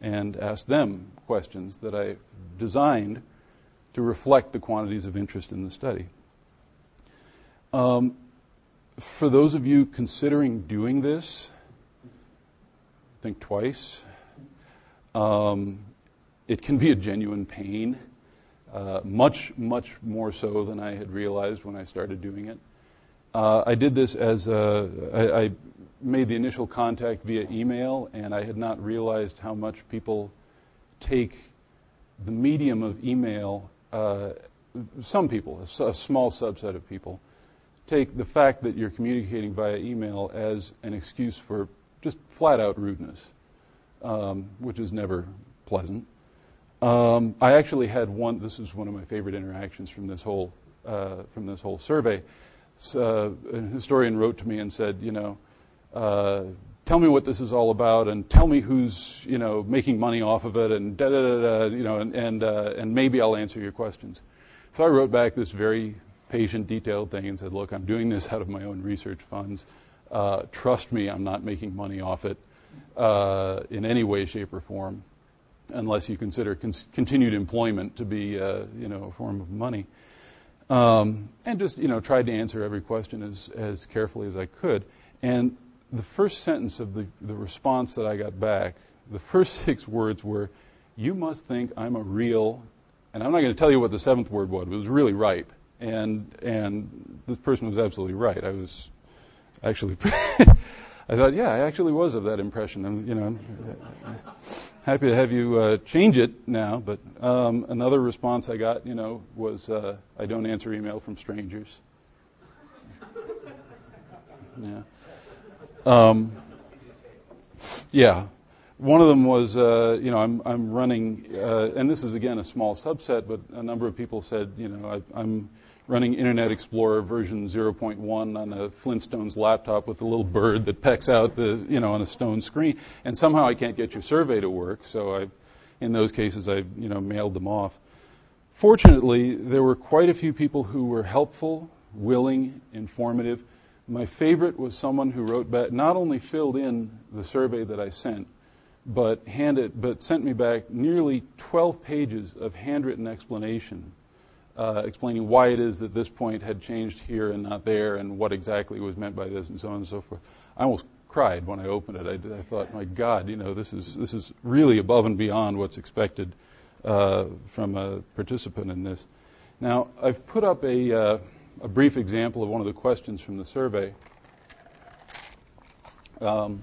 and asked them questions that I designed to reflect the quantities of interest in the study. Um, for those of you considering doing this, think twice. Um, it can be a genuine pain, uh, much, much more so than I had realized when I started doing it. Uh, I did this as a, I, I made the initial contact via email, and I had not realized how much people take the medium of email. Uh, some people, a, a, small subset of people, take the fact that you're communicating via email as an excuse for just flat out rudeness, um, which is never pleasant. Um, I actually had one. This is one of my favorite interactions from this whole uh, from this whole survey uh, a historian wrote to me and said, you know, uh, tell me what this is all about and tell me who's, you know, making money off of it and da da da da, you know, and, and, uh, and maybe I'll answer your questions. So I wrote back this very patient, detailed thing and said, look, I'm doing this out of my own research funds. Uh, trust me, I'm not making money off it uh, in any way, shape, or form, unless you consider con- continued employment to be, uh, you know, a form of money. Um, and just, you know, tried to answer every question as, as carefully as I could. And the first sentence of the, the response that I got back, the first six words were, You must think I'm a real, and I'm not going to tell you what the seventh word was, it was really ripe. And, and this person was absolutely right. I was actually I thought, yeah, I actually was of that impression. I'm, you know, happy to have you uh, change it now. But um, another response I got, you know, was uh, I don't answer email from strangers. Yeah. Um, yeah. One of them was, uh, you know, I'm, I'm running, uh, and this is again a small subset, but a number of people said, you know, I, I'm running Internet Explorer version 0.1 on a Flintstones laptop with a little bird that pecks out the, you know, on a stone screen. And somehow I can't get your survey to work, so I, in those cases, I, you know, mailed them off. Fortunately, there were quite a few people who were helpful, willing, informative. My favorite was someone who wrote back, not only filled in the survey that I sent, but handed, but sent me back nearly 12 pages of handwritten explanation uh, explaining why it is that this point had changed here and not there and what exactly was meant by this and so on and so forth. I almost cried when I opened it. I, I, thought, my God, you know, this is this is really above and beyond what's expected uh, from a participant in this. Now, I've put up a, uh, a brief example of one of the questions from the survey. Um,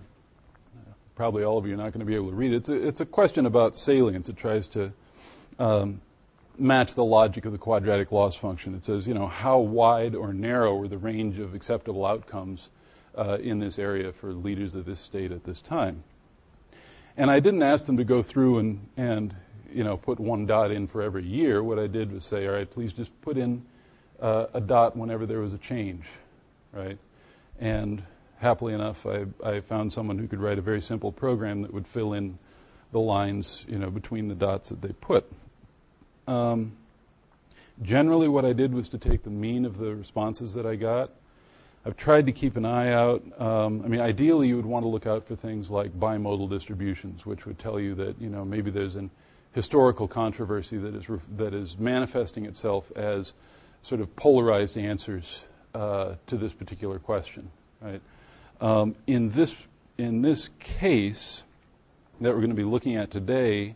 probably all of you are not going to be able to read it. It's a, it's a question about salience. It tries to um, match the logic of the quadratic loss function. It says, you know, how wide or narrow are the range of acceptable outcomes uh, in this area for leaders of this state at this time? And I didn't ask them to go through and, and you know, put one dot in for every year. What I did was say, all right, please just put in uh, a dot whenever there was a change, right? And happily enough, I, I found someone who could write a very simple program that would fill in the lines, you know, between the dots that they put. Um, generally, what I did was to take the mean of the responses that I got. I've tried to keep an eye out. Um, I mean, ideally, you would want to look out for things like bimodal distributions, which would tell you that you know maybe there's an historical controversy that is re- that is manifesting itself as sort of polarized answers uh, to this particular question. Right? Um, in this in this case that we're going to be looking at today,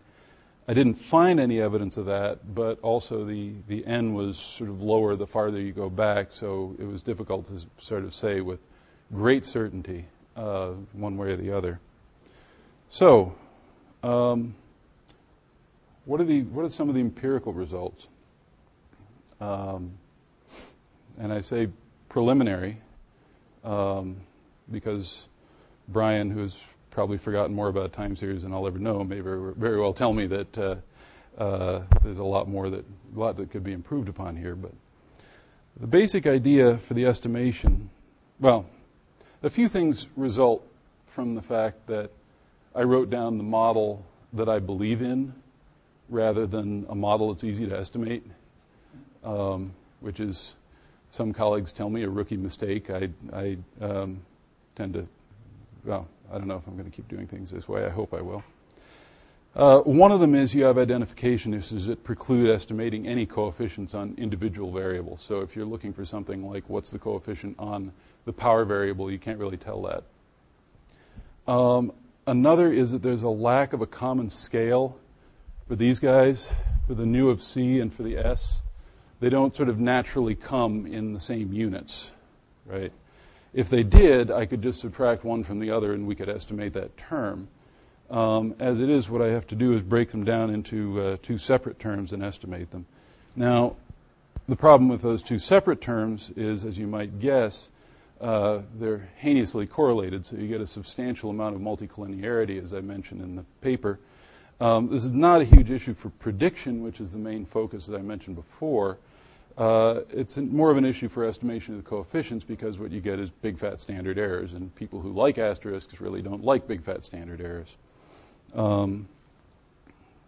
I didn't find any evidence of that, but also the, the n was sort of lower the farther you go back, so it was difficult to sort of say with great certainty uh, one way or the other. So, um, what are the what are some of the empirical results? Um, and I say preliminary um, because Brian, who's probably forgotten more about time series than I'll ever know, may very, very well tell me that uh, uh, there's a lot more that a lot that could be improved upon here. But the basic idea for the estimation, well, a few things result from the fact that I wrote down the model that I believe in rather than a model that's easy to estimate, um, which is some colleagues tell me a rookie mistake. I, I um, tend to, well, I don't know if I'm going to keep doing things this way. I hope I will. Uh, one of them is you have identification issues that preclude estimating any coefficients on individual variables. So if you're looking for something like what's the coefficient on the power variable, you can't really tell that. Um, another is that there's a lack of a common scale for these guys, for the nu of C and for the S. They don't sort of naturally come in the same units, right? If they did, I could just subtract one from the other and we could estimate that term. Um, as it is, what I have to do is break them down into uh, two separate terms and estimate them. Now, the problem with those two separate terms is, as you might guess, uh, they're heinously correlated, so you get a substantial amount of multicollinearity, as I mentioned in the paper. Um, this is not a huge issue for prediction, which is the main focus that I mentioned before. Uh, it's more of an issue for estimation of the coefficients because what you get is big fat standard errors, and people who like asterisks really don't like big fat standard errors. Um,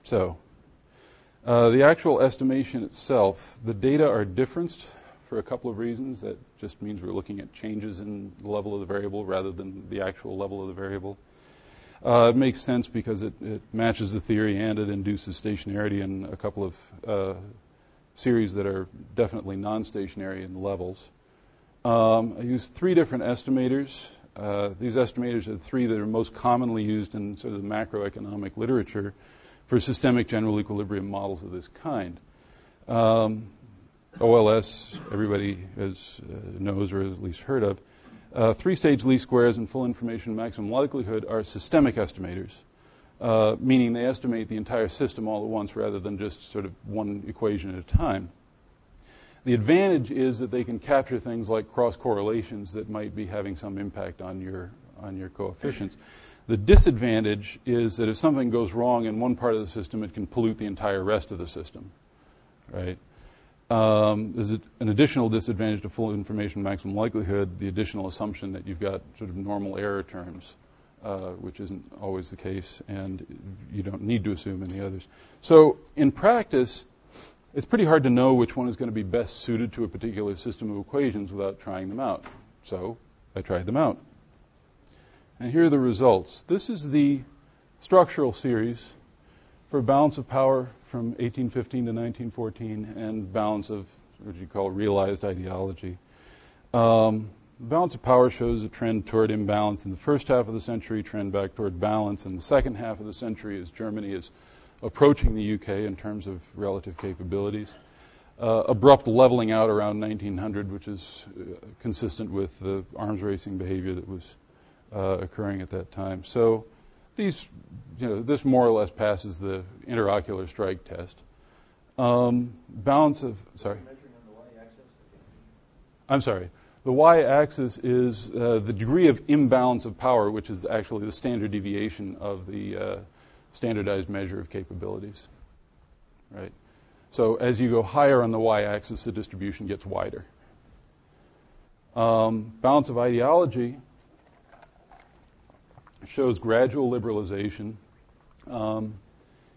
so, uh, the actual estimation itself, the data are differenced for a couple of reasons. That just means we're looking at changes in the level of the variable rather than the actual level of the variable. Uh, it makes sense because it, it, matches the theory and it induces stationarity in a couple of uh, series that are definitely non-stationary in levels. Um, I use three different estimators. Uh, these estimators are the three that are most commonly used in sort of the macroeconomic literature for systemic general equilibrium models of this kind. Um, OLS, everybody has, uh, knows or has at least heard of. Uh, three-stage least squares and full information maximum likelihood are systemic estimators. Uh, meaning they estimate the entire system all at once rather than just sort of one equation at a time. The advantage is that they can capture things like cross correlations that might be having some impact on your on your coefficients. The disadvantage is that if something goes wrong in one part of the system, it can pollute the entire rest of the system. Right? Um, there's an additional disadvantage to full information maximum likelihood, the additional assumption that you've got sort of normal error terms uh, which isn't always the case, and you don't need to assume any others. So, in practice, it's pretty hard to know which one is going to be best suited to a particular system of equations without trying them out. So, I tried them out. And here are the results. This is the structural series for balance of power from 1815 to 1914 and balance of what you call realized ideology. Um, balance of power shows a trend toward imbalance in the first half of the century, trend back toward balance in the second half of the century as Germany is approaching the UK in terms of relative capabilities. Uh, abrupt leveling out around 1900, which is uh, consistent with the arms racing behavior that was uh, occurring at that time. So these, you know, this more or less passes the interocular strike test. Um, balance of, sorry. I'm sorry. The y-axis is uh, the degree of imbalance of power, which is actually the standard deviation of the uh, standardized measure of capabilities. Right. So as you go higher on the y-axis, the distribution gets wider. Um, balance of ideology shows gradual liberalization. Um,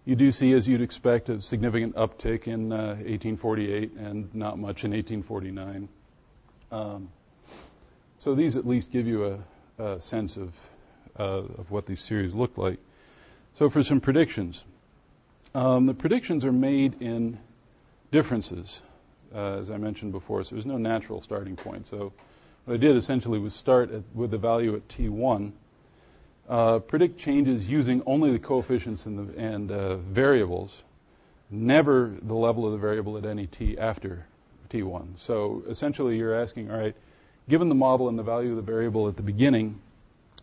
you do see, as you'd expect, a significant uptick in uh, 1848 and not much in 1849. Um, so these at least give you a, a sense of, uh, of what these series look like. So for some predictions. Um, the predictions are made in differences, uh, as I mentioned before, so there's no natural starting point. So what I did essentially was start at, with the value at T1, uh, predict changes using only the coefficients and, the, and uh, variables, never the level of the variable at any t after T1. So essentially, you're asking, all right, given the model and the value of the variable at the beginning,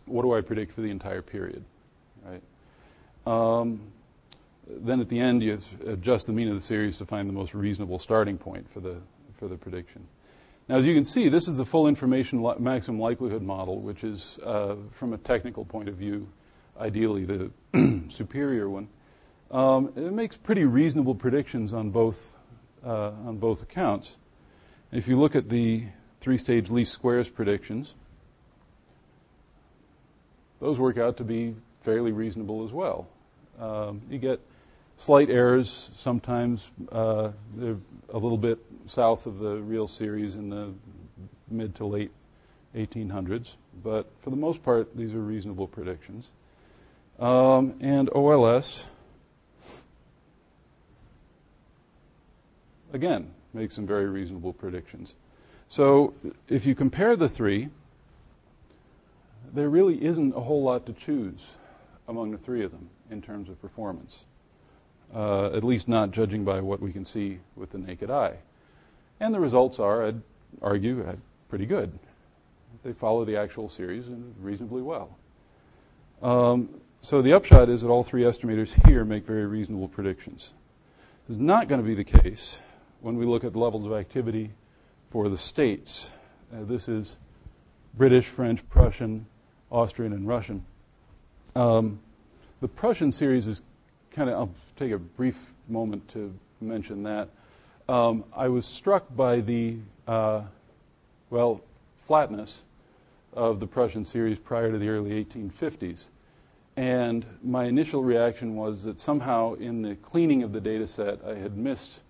what do I predict for the entire period? Right. Um, then at the end, you adjust the mean of the series to find the most reasonable starting point for the for the prediction. Now, as you can see, this is the full information li- maximum likelihood model, which is, uh, from a technical point of view, ideally the superior one. Um, it makes pretty reasonable predictions on both uh, on both accounts. If you look at the three-stage least squares predictions, those work out to be fairly reasonable as well. Um, you get slight errors sometimes. Uh, they're a little bit south of the real series in the mid to late 1800s, but for the most part, these are reasonable predictions. Um, and OLS, again, makes some very reasonable predictions. So if you compare the three, there really isn't a whole lot to choose among the three of them in terms of performance, uh, at least not judging by what we can see with the naked eye. And the results are, I'd argue, uh, pretty good. They follow the actual series reasonably well. Um, so the upshot is that all three estimators here make very reasonable predictions. This is not going to be the case when we look at levels of activity for the states. Uh, this is British, French, Prussian, Austrian, and Russian. Um, the Prussian series is kind of, I'll take a brief moment to mention that. Um, I was struck by the, uh, well, flatness of the Prussian series prior to the early 1850s. And my initial reaction was that somehow in the cleaning of the data set, I had missed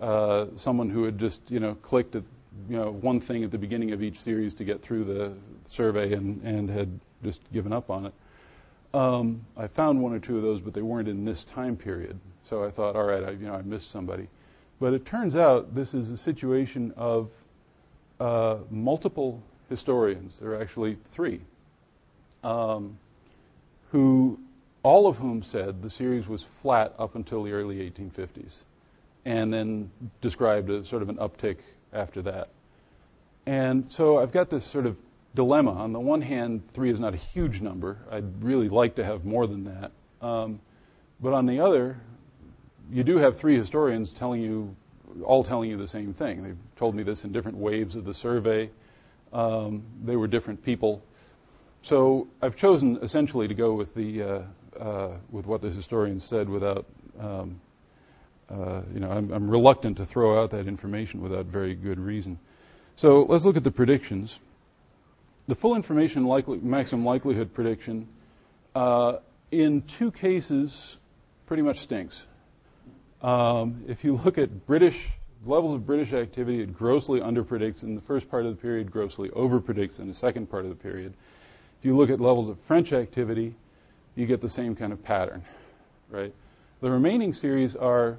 uh, someone who had just, you know, clicked at, you know, one thing at the beginning of each series to get through the survey and, and had just given up on it. Um, I found one or two of those, but they weren't in this time period. So I thought, all right, I, you know, I missed somebody. But it turns out this is a situation of uh, multiple historians. There are actually three, um, who all of whom said the series was flat up until the early 1850s, and then described a sort of an uptick after that. And so I've got this sort of dilemma. On the one hand, three is not a huge number. I'd really like to have more than that. Um, but on the other, you do have three historians telling you, all telling you the same thing. They've told me this in different waves of the survey. Um, they were different people. So I've chosen essentially to go with the uh, uh, with what the historians said without, um, uh, you know, I'm, I'm reluctant to throw out that information without very good reason. So let's look at the predictions the full information likely, maximum likelihood prediction uh, in two cases pretty much stinks. Um, if you look at British levels of British activity, it grossly underpredicts in the first part of the period, grossly overpredicts in the second part of the period. If you look at levels of French activity, you get the same kind of pattern, right? The remaining series are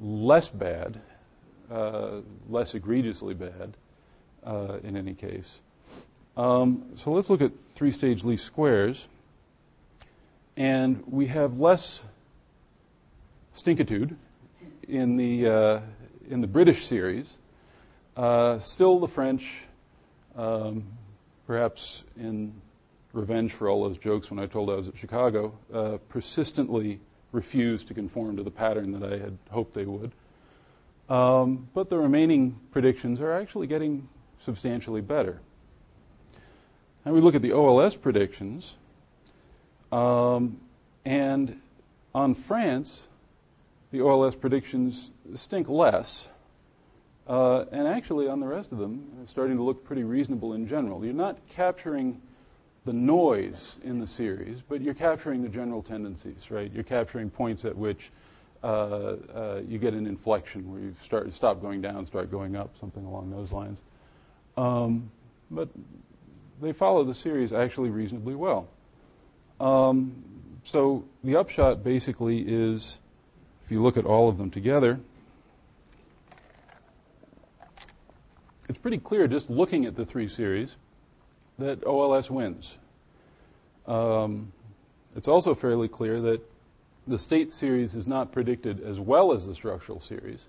less bad, uh, less egregiously bad uh, in any case. Um, so let's look at three stage least squares. And we have less stinkitude in the, uh, in the British series. Uh, still the French, um, perhaps in revenge for all those jokes when I told I was at Chicago, uh, persistently refused to conform to the pattern that I had hoped they would. Um, but the remaining predictions are actually getting substantially better. And we look at the OLS predictions, um, and on France, the OLS predictions stink less. Uh, and actually, on the rest of them, starting to look pretty reasonable in general. You're not capturing the noise in the series, but you're capturing the general tendencies, right? You're capturing points at which uh, uh, you get an inflection where you start stop going down, start going up, something along those lines. Um, but they follow the series actually reasonably well. Um, so the upshot basically is, if you look at all of them together, it's pretty clear just looking at the three series that OLS wins. Um, it's also fairly clear that the state series is not predicted as well as the structural series.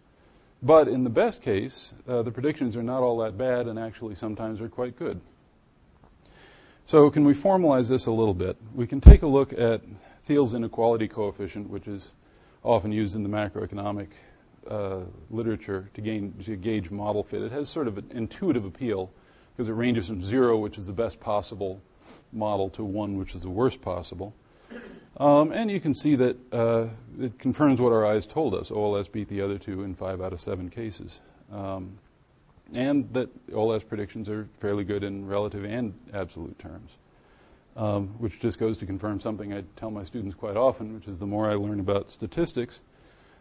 But in the best case, uh, the predictions are not all that bad and actually sometimes are quite good. So, can we formalize this a little bit? We can take a look at Theil's inequality coefficient, which is often used in the macroeconomic uh, literature to, gain, to gauge model fit. It has sort of an intuitive appeal because it ranges from zero, which is the best possible model, to one, which is the worst possible. Um, and you can see that uh, it confirms what our eyes told us. OLS beat the other two in five out of seven cases. Um, and that OLS predictions are fairly good in relative and absolute terms, um, which just goes to confirm something I tell my students quite often, which is the more I learn about statistics,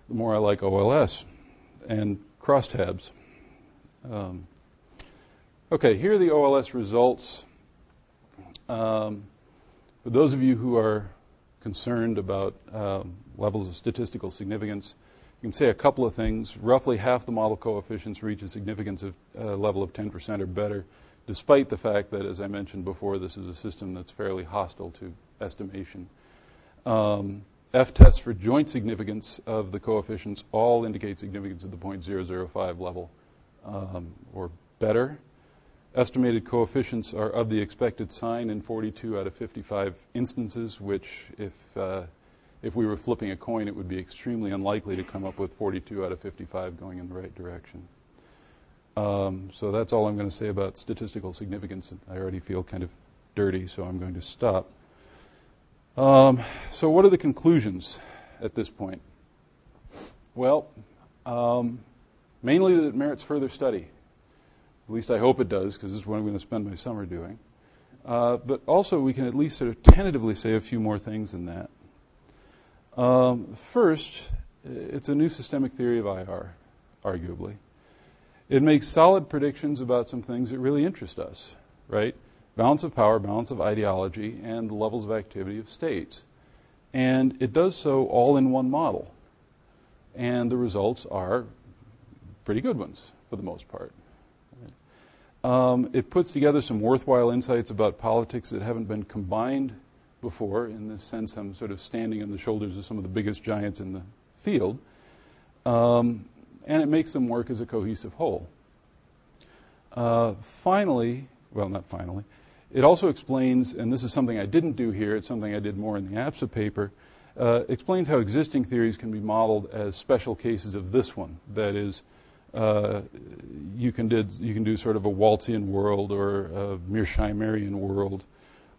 the more I like OLS and crosstabs. Um, okay, here are the OLS results. Um, for those of you who are concerned about um, levels of statistical significance, you can say a couple of things. Roughly half the model coefficients reach a significance of uh, level of 10% or better, despite the fact that, as I mentioned before, this is a system that's fairly hostile to estimation. Um, F tests for joint significance of the coefficients all indicate significance at the 0.005 level um, or better. Estimated coefficients are of the expected sign in 42 out of 55 instances, which, if, uh, if we were flipping a coin, it would be extremely unlikely to come up with 42 out of 55 going in the right direction. Um, so that's all I'm going to say about statistical significance. I already feel kind of dirty, so I'm going to stop. Um, so, what are the conclusions at this point? Well, um, mainly that it merits further study. At least I hope it does, because this is what I'm going to spend my summer doing. Uh, but also, we can at least sort of tentatively say a few more things than that. Um, first, it's a new systemic theory of IR, arguably. It makes solid predictions about some things that really interest us, right? balance of power, balance of ideology, and the levels of activity of states. And it does so all in one model. And the results are pretty good ones for the most part. Um, it puts together some worthwhile insights about politics that haven't been combined before. In this sense, I'm sort of standing on the shoulders of some of the biggest giants in the field. Um, and it makes them work as a cohesive whole. Uh, finally, well, not finally, it also explains, and this is something I didn't do here, it's something I did more in the APSA paper, uh, explains how existing theories can be modeled as special cases of this one. That is, uh, you, can did, you can do sort of a Waltzian world or a Mearsheimerian world,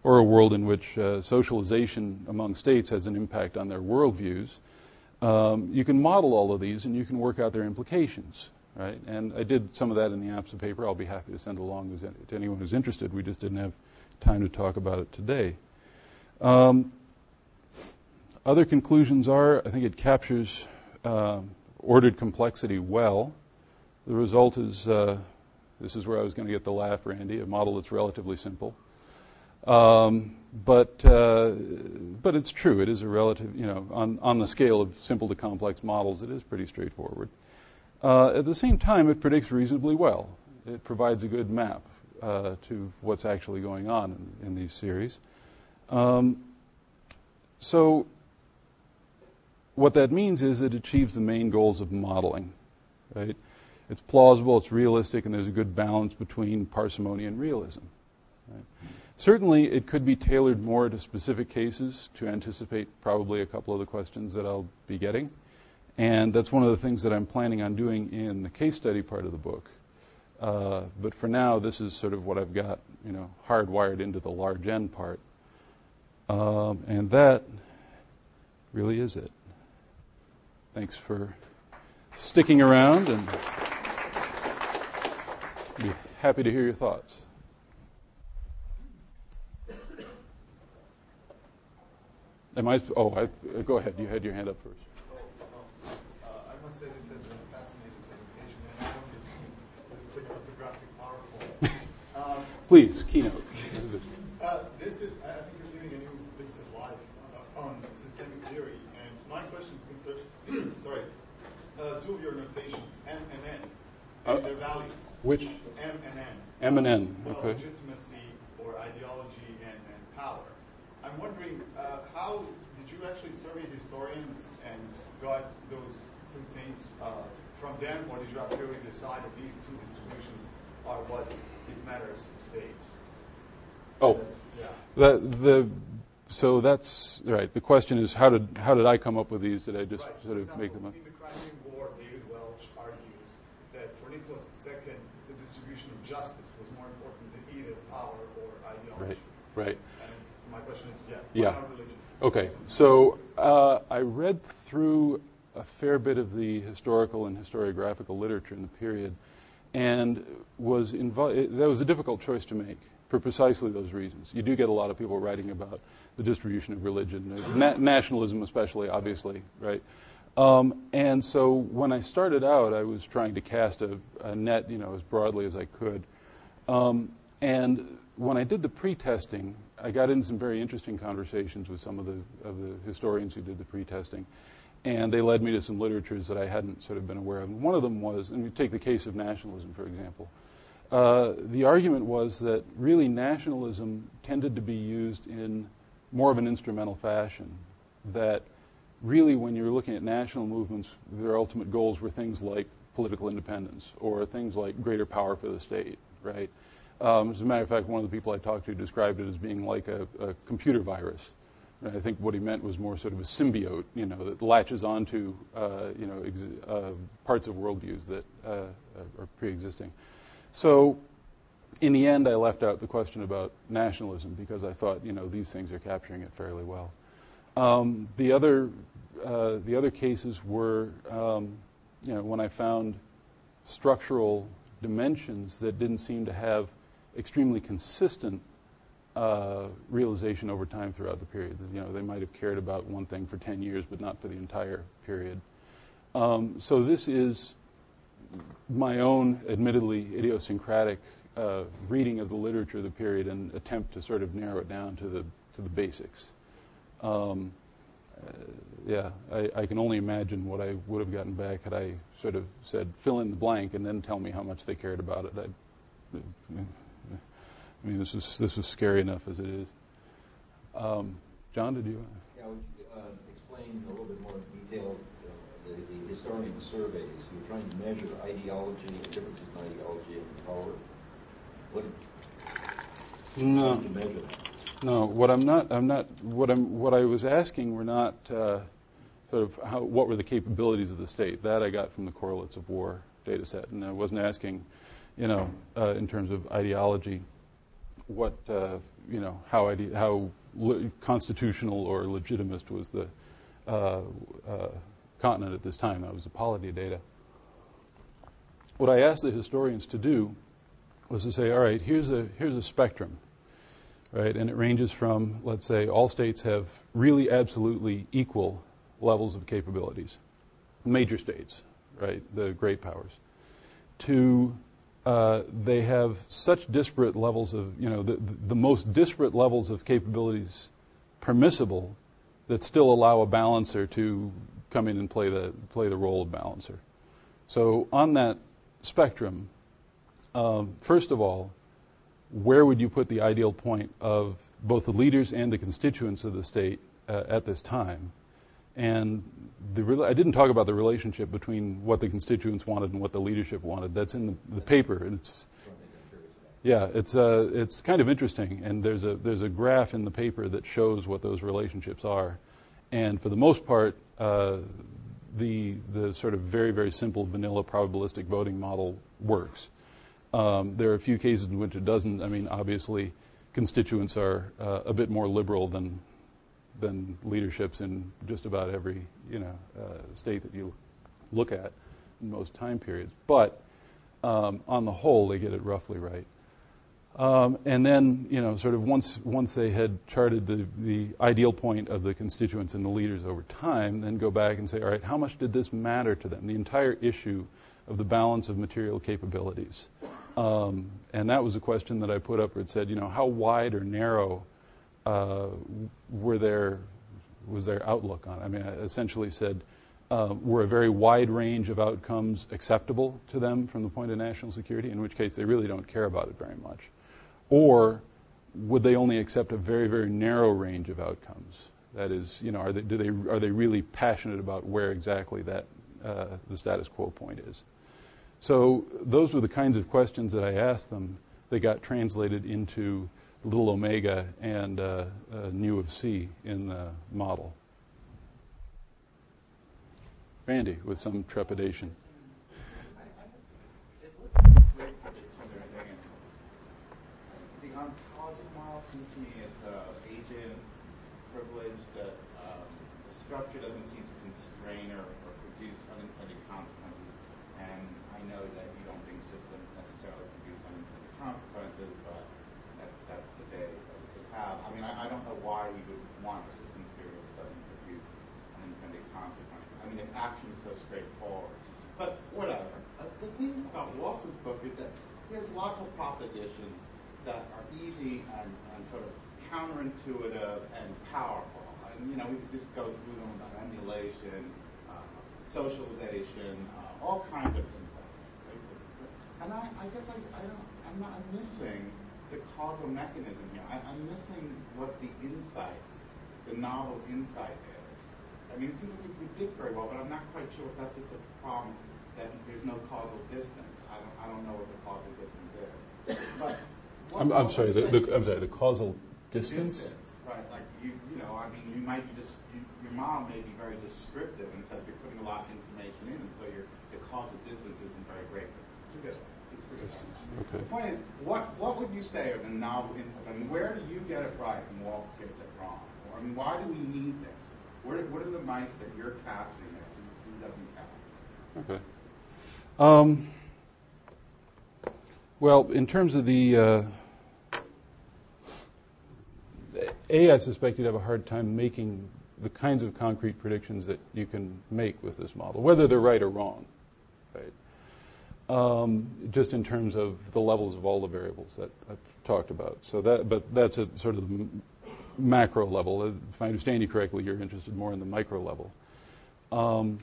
or a world in which uh, socialization among states has an impact on their worldviews. Um, you can model all of these and you can work out their implications right? And I did some of that in the APSA paper. I'll be happy to send along to anyone who's interested. We just didn't have time to talk about it today. Um, other conclusions are I think it captures uh, ordered complexity well. The result is uh, this is where I was going to get the laugh, Randy, a model that's relatively simple. Um, but uh, but it's true. It is a relative, you know, on on the scale of simple to complex models, it is pretty straightforward. Uh, at the same time, it predicts reasonably well. It provides a good map uh, to what's actually going on in, in these series. Um, so, what that means is it achieves the main goals of modeling, right? It's plausible, it's realistic, and there's a good balance between parsimony and realism. Right? Certainly, it could be tailored more to specific cases to anticipate probably a couple of the questions that I'll be getting. And that's one of the things that I'm planning on doing in the case study part of the book. Uh, but for now, this is sort of what I've got, you know, hardwired into the large N part. Um, and that really is it. Thanks for sticking around and be happy to hear your thoughts. Am I? Oh, I, go ahead. You had your hand up first. Uh, I must say this has been a fascinating presentation, and I don't the PowerPoint. Um, Please, keynote. uh, this is, I think you're living a new piece of life uh, on systemic theory, and my question is concerned, sorry, uh, two of your notations, M and N, and Uh, their values. Which? M and N. M and N, okay. legitimacy or ideology and, and power. I'm wondering, uh, how did you actually survey historians and got those two things uh, from them, or did you actually decide that these two distributions are what it matters to states? Oh, Yeah. the, the, so that's right. The question is, how did how did I come up with these? Did I just Right. sort of make them example, up? In the Crimean War, David Welch argues that for Nicholas II, the distribution of justice was more important than either power or ideology. Right. And my question is, yeah, Yeah. religion? Okay, so uh, I read through a fair bit of the historical and historiographical literature in the period, and was involved. That was a difficult choice to make for precisely those reasons. You do get a lot of people writing about the distribution of religion, na- nationalism, especially, obviously, right? Um, and so when I started out, I was trying to cast a, a net, you know, as broadly as I could. Um, and when I did the pre-testing, I got into some very interesting conversations with some of the of the historians who did the pre-testing, and they led me to some literatures that I hadn't sort of been aware of. And one of them was, and you take the case of nationalism, for example. Uh, the argument was that really nationalism tended to be used in more of an instrumental fashion. That really, when you're looking at national movements, their ultimate goals were things like political independence or things like greater power for the state, right? Um, as a matter of fact, one of the people I talked to described it as being like a, a computer virus. And I think what he meant was more sort of a symbiote, you know, that latches onto, uh, you know, ex- uh, parts of worldviews that uh, are pre-existing. So, in the end, I left out the question about nationalism because I thought, you know, these things are capturing it fairly well. Um, the other, uh, the other cases were, um, you know, when I found structural dimensions that didn't seem to have extremely consistent uh, realization over time throughout the period. You know, they might have cared about one thing for 10 years, but not for the entire period. Um, so this is my own, admittedly idiosyncratic uh, reading of the literature of the period and attempt to sort of narrow it down to the to the basics. Um, uh, yeah, I, I, can only imagine what I would have gotten back had I sort of said fill in the blank and then tell me how much they cared about it. I, I mean, this is this is scary enough as it is. Um, John, did you? Yeah, would you uh, explain a little bit more in detail uh, the, the historian surveys? You're trying to measure ideology, the differences in ideology and power. What? No. To measure that. No, what I'm not, I'm not, what I'm, what I was asking were not uh, sort of how, what were the capabilities of the state. That I got from the correlates of war data set, and I wasn't asking, you know, uh, in terms of ideology, what, uh, you know, how ide- how le- constitutional or legitimist was the uh, uh, continent at this time. That was the polity data. What I asked the historians to do was to say, all right, here's a here's a spectrum right? And it ranges from, let's say, all states have really absolutely equal levels of capabilities, major states, right? The great powers, to uh, they have such disparate levels of, you know, the, the most disparate levels of capabilities permissible that still allow a balancer to come in and play the play the role of balancer. So on that spectrum, um, first of all, where would you put the ideal point of both the leaders and the constituents of the state uh, at this time? And the, I didn't talk about the relationship between what the constituents wanted and what the leadership wanted. That's in the, the paper. It's yeah, it's uh, it's kind of interesting, and there's a there's a graph in the paper that shows what those relationships are, and for the most part, uh, the the sort of very very simple vanilla probabilistic voting model works. Um, there are a few cases in which it doesn't. I mean, obviously, constituents are uh, a bit more liberal than than leaderships in just about every you know uh, state that you look at in most time periods. But um, on the whole, they get it roughly right. Um, and then, you know, sort of once once they had charted the, the ideal point of the constituents and the leaders over time, then go back and say, all right, how much did this matter to them? The entire issue of the balance of material capabilities. Um, and that was a question that I put up where it said, you know, how wide or narrow uh, were their was their outlook on? It? I mean, I essentially said, uh, were a very wide range of outcomes acceptable to them from the point of national security? In which case, they really don't care about it very much, or would they only accept a very very narrow range of outcomes? That is, you know, are they do they are they really passionate about where exactly that uh, the status quo point is? So those were the kinds of questions that I asked them. They got translated into little omega and uh, uh, nu of c in the model. Randy, with some trepidation. The ontologic model seems to me it's a agent, privileged, that um, the structure doesn't seem to constrain or, or produce unintended consequences. And I know that you don't think systems necessarily produce unintended consequences, but that's that's the day that we could have. I mean, I, I don't know why we would want a systems theory that doesn't produce unintended consequences. I mean, if action is so straightforward. But whatever. Uh, the thing about Waltz's book is that he has lots of propositions that and, and sort of counterintuitive and powerful. And, you know, we could just go through them about emulation, uh, socialization, uh, all kinds of insights. And I, I guess I, I don't, I'm not I'm missing the causal mechanism here. I, I'm missing what the insights, the novel insight is. I mean, it seems like we did very well, but I'm not quite sure if that's just a problem that there's no causal distance. I don't, I don't know what the causal distance is. But I'm, I'm sorry. The, the, I'm sorry. The causal distance. Right, like you, you know, I mean, you might be just, you, your mom may be very descriptive and said you're putting a lot of information in, and so your the causal distance isn't very great. Do this one. Do three of them. Okay. The point is, what what would you say are the novel insights? I mean, where do you get it right and Waltz gets it wrong? Or, I mean, why do we need this? What are, what are the mice that you're capturing that he, he doesn't capture? Okay. Um, well, in terms of the uh, A, I suspect you'd have a hard time making the kinds of concrete predictions that you can make with this model, whether they're right or wrong, right? Um, just in terms of the levels of all the variables that I've talked about. So that, but that's at sort of the macro level. If I understand you correctly, you're interested more in the micro level. Um,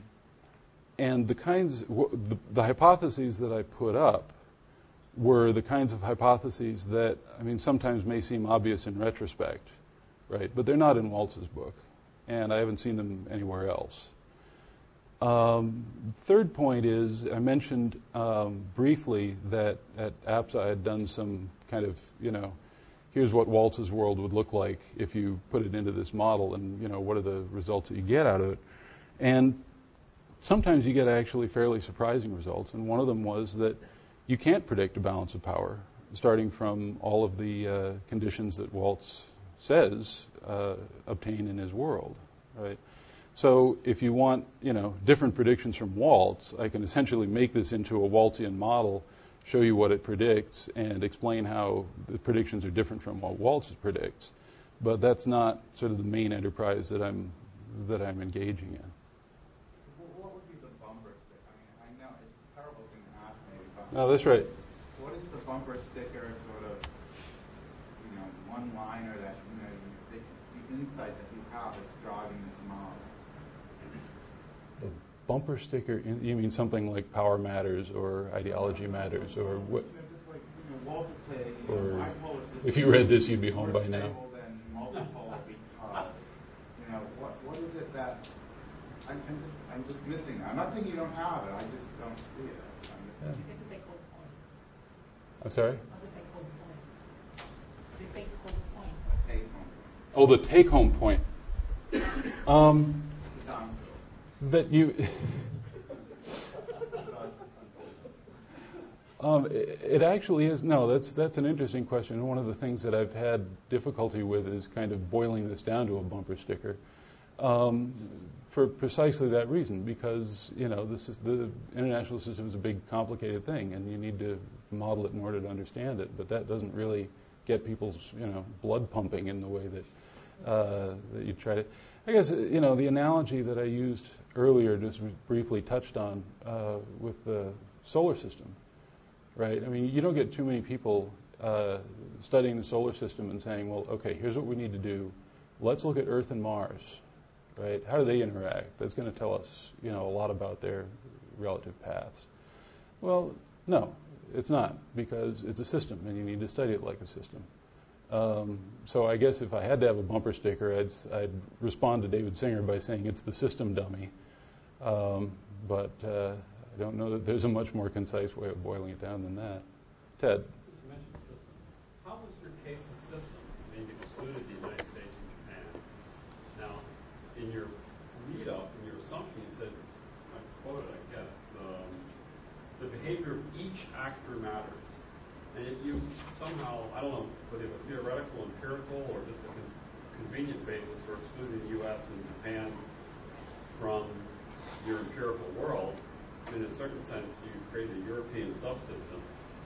and the kinds, the, the hypotheses that I put up were the kinds of hypotheses that, I mean, sometimes may seem obvious in retrospect, right? But they're not in Waltz's book, and I haven't seen them anywhere else. Um, third point is I mentioned um, briefly that at APSA I had done some kind of, you know, here's what Waltz's world would look like if you put it into this model, and you know, what are the results that you get out of it? And sometimes you get actually fairly surprising results, and one of them was that you can't predict a balance of power, starting from all of the uh, conditions that Waltz says uh, obtain in his world, right? So if you want, you know, different predictions from Waltz, I can essentially make this into a Waltzian model, show you what it predicts, and explain how the predictions are different from what Waltz predicts. But that's not sort of the main enterprise that I'm that I'm engaging in. What, what would be the bumper stick? I mean, I know it's a terrible thing to ask maybe, but No, that's right. what is the bumper sticker sort of, you know, one liner that, you know, the, the insight that you have that's driving this model? The bumper sticker, in- you mean something like power matters or ideology matters or what? You know, just like, you know, both say, you Or know, if you read this, you'd be home by now. than multipolar because, you know, what, what is it that, I'm, I'm just, I'm just missing. I'm not saying you don't have it, I just don't see it. I'm missing. It's a big whole point. I'm sorry? Not a big whole point. The big whole point. Take home. Oh, the take home point. Um, that you. um, it, it actually is no. That's that's an interesting question. One of the things that I've had difficulty with is kind of boiling this down to a bumper sticker, um, for precisely that reason. Because you know this is the international system is a big, complicated thing, and you need to model it in order to understand it. But that doesn't really get people's you know blood pumping in the way that uh, that you try to. I guess you know the analogy that I used earlier, just briefly touched on uh, with the solar system, right? I mean, you don't get too many people uh, studying the solar system and saying, "Well, okay, here's what we need to do. Let's look at Earth and Mars, right? How do they interact? That's going to tell us, you know, a lot about their relative paths." Well, no, it's not because it's a system, and you need to study it like a system. Um, so I guess if I had to have a bumper sticker, I'd, I'd respond to David Singer by saying it's the system dummy. Um, but uh, I don't know that there's a much more concise way of boiling it down than that. Ted. You mentioned system. How was your case a system? I mean, you excluded the United States and Japan. Now, in your read up, in your assumption, you said, I quoted, I guess, um, the behavior of each actor matters. And you somehow, I don't know, whether you have a theoretical, empirical, or just a con- convenient basis for excluding the U.S. and Japan from your empirical world. In a certain sense, you created a European subsystem.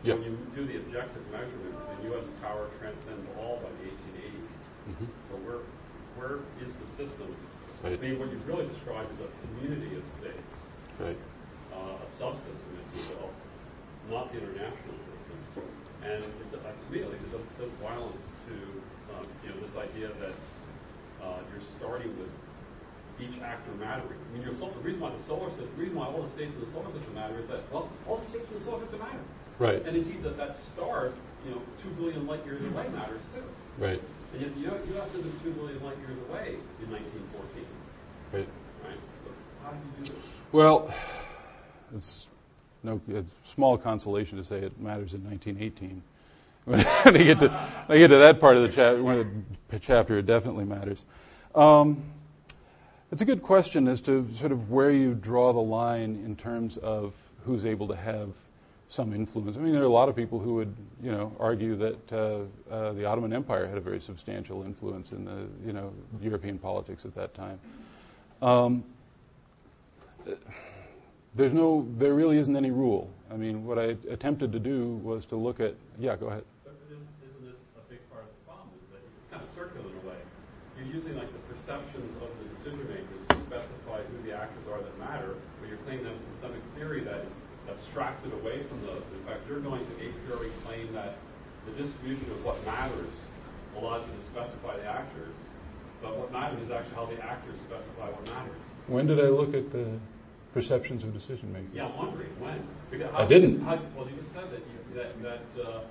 Yeah. When you do the objective measurements, the U.S. power transcends all by the 1880s. Mhm. So where, where is the system? Right. I mean, what you've really described is a community of states, Right. uh, a subsystem, if you will, not the international system. And it, to me, at least, it does, does violence to um, you know this idea that uh, you're starting with each actor mattering. I mean, your sol- the reason why the solar system, the reason why all the states in the solar system matter is that well, all the states in the solar system matter. Right. And indeed, that that star, you know, two billion light years away matters too. Right. And yet, the U.S. isn't two billion light years away in 1914, Right. right? So how do you do this? Well, it's no small consolation to say it matters in 1918. When I get to when I get to that part of the chapter, when the chapter, it definitely matters. Um, it's a good question as to sort of where you draw the line in terms of who's able to have some influence. I mean, there are a lot of people who would, you know, argue that uh, uh, the Ottoman Empire had a very substantial influence in the, you know, European politics at that time. Um, there's no, there really isn't any rule. I mean, what I attempted to do was to look at, yeah, go ahead. But isn't this a big part of the problem? Is that it's kind of circular in a way. You're using like the perceptions of the decision makers to specify who the actors are that matter, but you're claiming that systemic theory that is abstracted away from those. In fact, you're going to a priori claim that the distribution of what matters allows you to specify the actors, but what matters is actually how the actors specify what matters. When did I look at the perceptions of decision making? Yeah, I'm wondering when. Because I didn't. How, well, you just said that you, that that uh,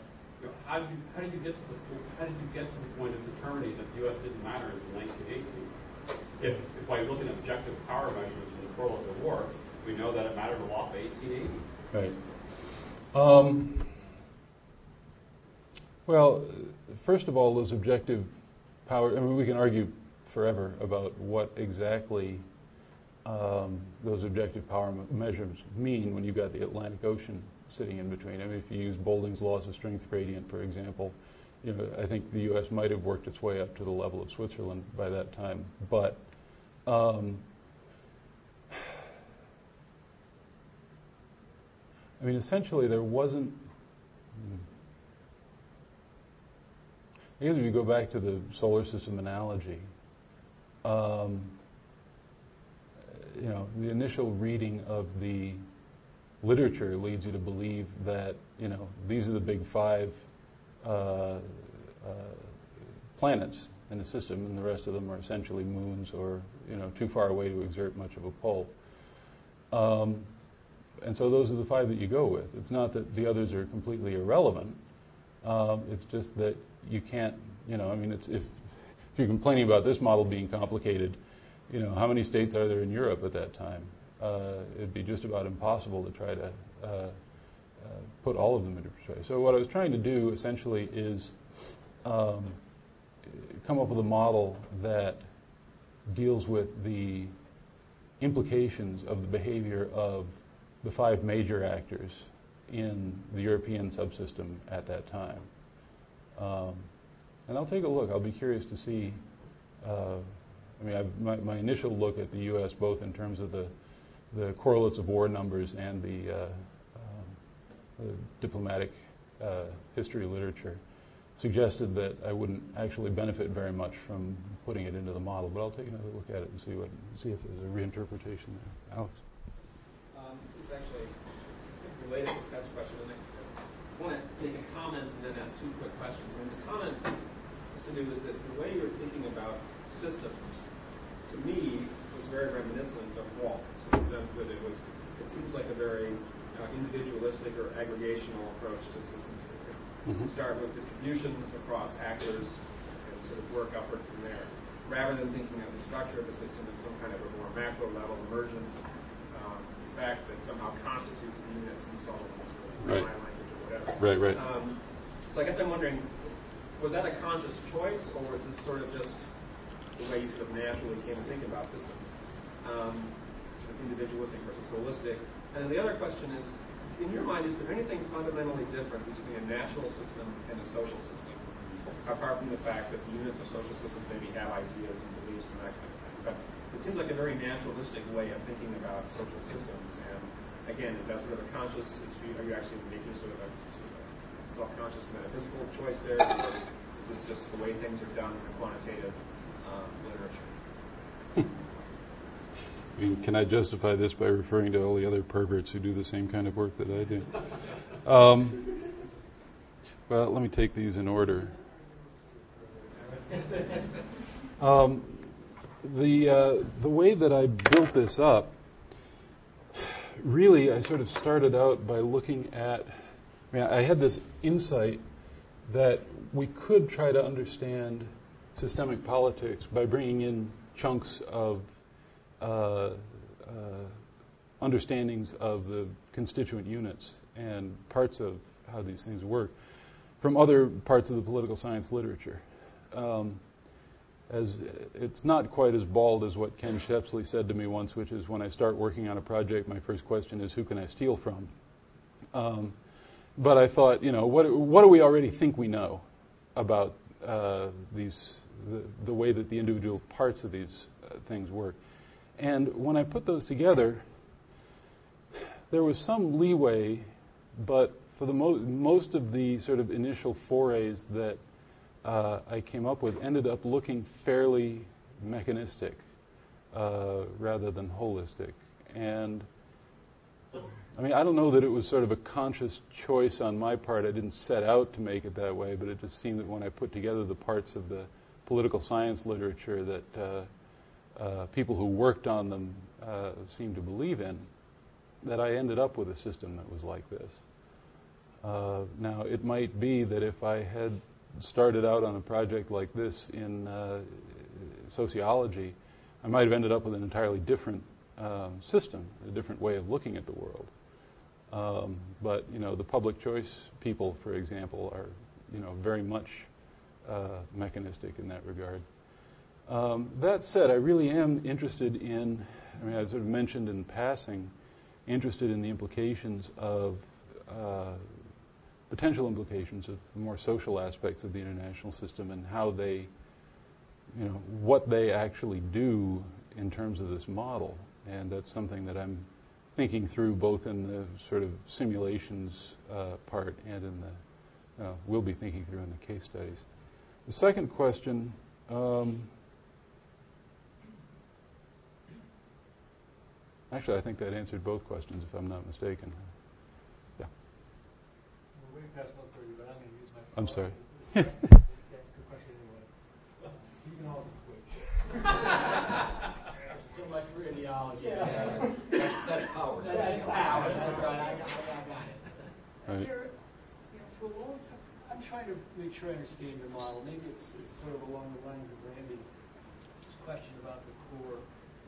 you know, how did you how did you get to the po- how did you get to the point of determining that the U.S. didn't matter in 1918? If, if by looking at objective power measurements from the Correlates of War, we know that it mattered a lot by 1880. Right. Um, well, first of all, those objective power, I mean, we can argue forever about what exactly um, those objective power me- measures mean when you've got the Atlantic Ocean sitting in between. I mean, if you use Boulding's loss of strength gradient, for example, you know, I think the U.S. might have worked its way up to the level of Switzerland by that time. But um, I mean, essentially, there wasn't. I guess if you go back to the solar system analogy, um, you know, the initial reading of the literature leads you to believe that you know these are the big five uh, uh, planets in the system, and the rest of them are essentially moons or you know too far away to exert much of a pull. Um, and so those are the five that you go with. It's not that the others are completely irrelevant, Um, it's just that you can't, you know, I mean, it's if, if you're complaining about this model being complicated, you know, how many states are there in Europe at that time? Uh, it'd be just about impossible to try to uh, uh, put all of them into perspective. So what I was trying to do essentially is um, come up with a model that deals with the implications of the behavior of the five major actors in the European subsystem at that time. Um, and I'll take a look. I'll be curious to see. Uh, I mean, I've, my, my, initial look at the U.S., both in terms of the, the correlates of war numbers and the, uh, um, the diplomatic uh, history literature, suggested that I wouldn't actually benefit very much from putting it into the model. But I'll take another look at it and see what, see if there's a reinterpretation there. Alex. Um, this is actually related to Ted's question. I want to make a comment and then ask two quick questions. And the comment has to do is that the way you're thinking about systems, to me, was very reminiscent of Waltz in the sense that it was, it seems like a very uh, individualistic or aggregational approach to systems thinking. Mm-hmm. Start with distributions across actors and sort of work upward from there, rather than thinking of the structure of the system as some kind of a more macro level emergent fact that somehow constitutes the units and so right. language or whatever. Right, right. Um, so I guess I'm wondering, was that a conscious choice, or was this sort of just the way you sort of naturally came to think about systems? Um, sort of individualistic versus holistic. And then the other question is, in your mind, is there anything fundamentally different between a natural system and a social system, apart from the fact that the units of social systems maybe have ideas and beliefs and that kind of thing? But it seems like a very naturalistic way of thinking about social systems. And again, is that sort of a conscious? Are you actually making sort of a, sort of a self-conscious metaphysical choice there, or is this just the way things are done in the quantitative literature? I mean, can I justify this by referring to all the other perverts who do the same kind of work that I do? Um, well, let me take these in order. Um, the uh, the way that I built this up, really, I sort of started out by looking at. I mean, I had this insight that we could try to understand systemic politics by bringing in chunks of uh, uh, understandings of the constituent units and parts of how these things work from other parts of the political science literature. Um, as it's not quite as bald as what Ken Shepsle said to me once, which is when I start working on a project, my first question is, who can I steal from? Um, but I thought, you know, what, what do we already think we know about uh, these, the, the, way that the individual parts of these uh, things work? And when I put those together, there was some leeway, but for the mo- most of the sort of initial forays that uh, I came up with ended up looking fairly mechanistic uh, rather than holistic. And I mean, I don't know that it was sort of a conscious choice on my part. I didn't set out to make it that way, but it just seemed that when I put together the parts of the political science literature that uh, uh people who worked on them uh, seemed to believe in, that I ended up with a system that was like this. Uh, now, it might be that if I had started out on a project like this in sociology, I might have ended up with an entirely different um, system, a different way of looking at the world. Um, but you know, the public choice people, for example, are you know very much uh, mechanistic in that regard. Um, that said, I really am interested in. I mean, I sort of mentioned in passing, interested in the implications of uh, potential implications of the more social aspects of the international system and how they, you know, what they actually do in terms of this model. And that's something that I'm thinking through both in the sort of simulations uh, part and in the, uh, we'll be thinking through in the case studies. The second question, um, actually, I think that answered both questions if I'm not mistaken past 1:30, but I'm going to use my. I'm sorry. That's the question anyway. You can. So much for ideology. That's, that's power. That's power, that's right, I got, I got it. Right. Here, you know, for a long time, I'm trying to make sure I understand your model. Maybe it's, it's sort of along the lines of Randy's question about the core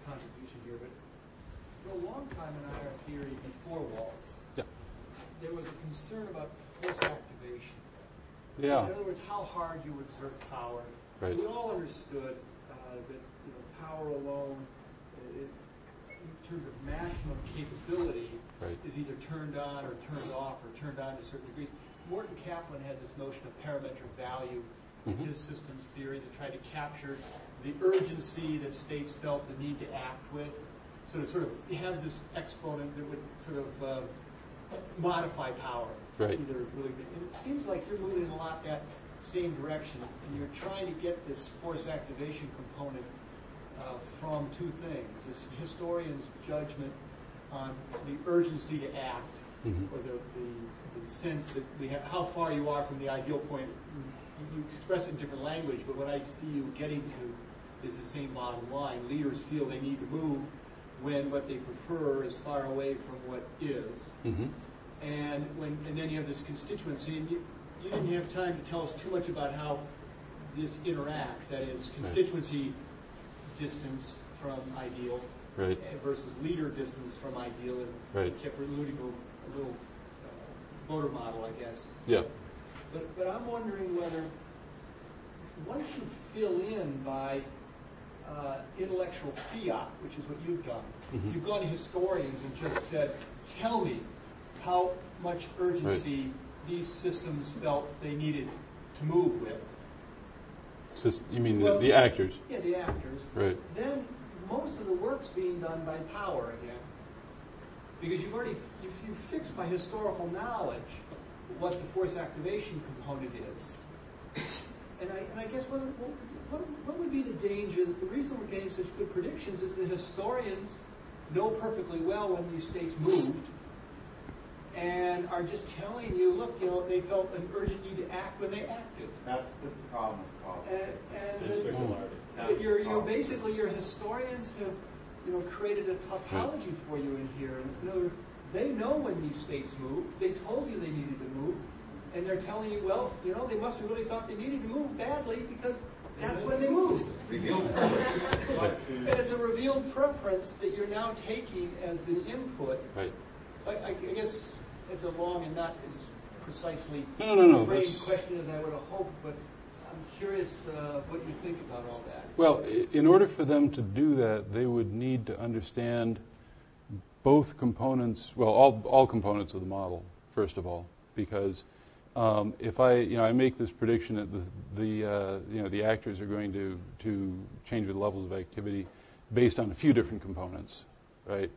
contribution here, but for a long time in IR theory before Waltz, Yeah. there was a concern about force activation. Yeah. In other words, how hard you exert power. Right. We all understood uh, that you know, power alone, uh, it, in terms of maximum capability, Right. is either turned on or turned off or turned on to certain degrees. Morton Kaplan had this notion of parametric value in Mhm. his systems theory to try to capture the urgency that states felt the need to act with. So to sort of have this exponent that would sort of uh, modify power. Right. Either really, and it seems like you're moving in a lot that same direction, and you're trying to get this force activation component uh, from two things: this historian's judgment on the urgency to act, Mhm. or the, the sense that we have, how far you are from the ideal point. You, you express it in different language, but what I see you getting to is the same bottom line. Leaders feel they need to move when what they prefer is far away from what is. Mhm. And when and then you have this constituency, and you, you didn't have time to tell us too much about how this interacts. That is, constituency distance from ideal Right. versus leader distance from ideal, and Right. kept alluding to a little voter model, I guess. Yeah. But but I'm wondering whether once you fill in by uh, intellectual fiat, which is what you've done, Mhm. you've gone to historians and just said, "Tell me how much urgency these systems felt they needed to move with." Sys- you mean the, the actors? Yeah, the actors. Right. Then most of the work's being done by power again, because you've already you've, you've fixed by historical knowledge what the force activation component is. And I, and I guess what, what, what would be the danger? That the reason we're getting such good predictions is that historians know perfectly well when these states moved, and are just telling you, look, you know, they felt an urgent need to act when they acted. That's the problem with politics. And, and It's the- but you're, you're basically, your historians have, you know, created a tautology for you in here. In other words, they know when these states move. They told you they needed to move. And they're telling you, well, you know, they must have really thought they needed to move badly because that's when they moved. And it's a revealed preference that you're now taking as the input. Right. I, I guess it's a long and not as precisely No, no, no, question as I would have hoped, but I'm curious uh, what you think about all that. Well, in order for them to do that, they would need to understand both components, well, all, all components of the model, first of all, because um, if I, you know, I make this prediction that the, the uh, you know, the actors are going to, to change the levels of activity based on a few different components, right?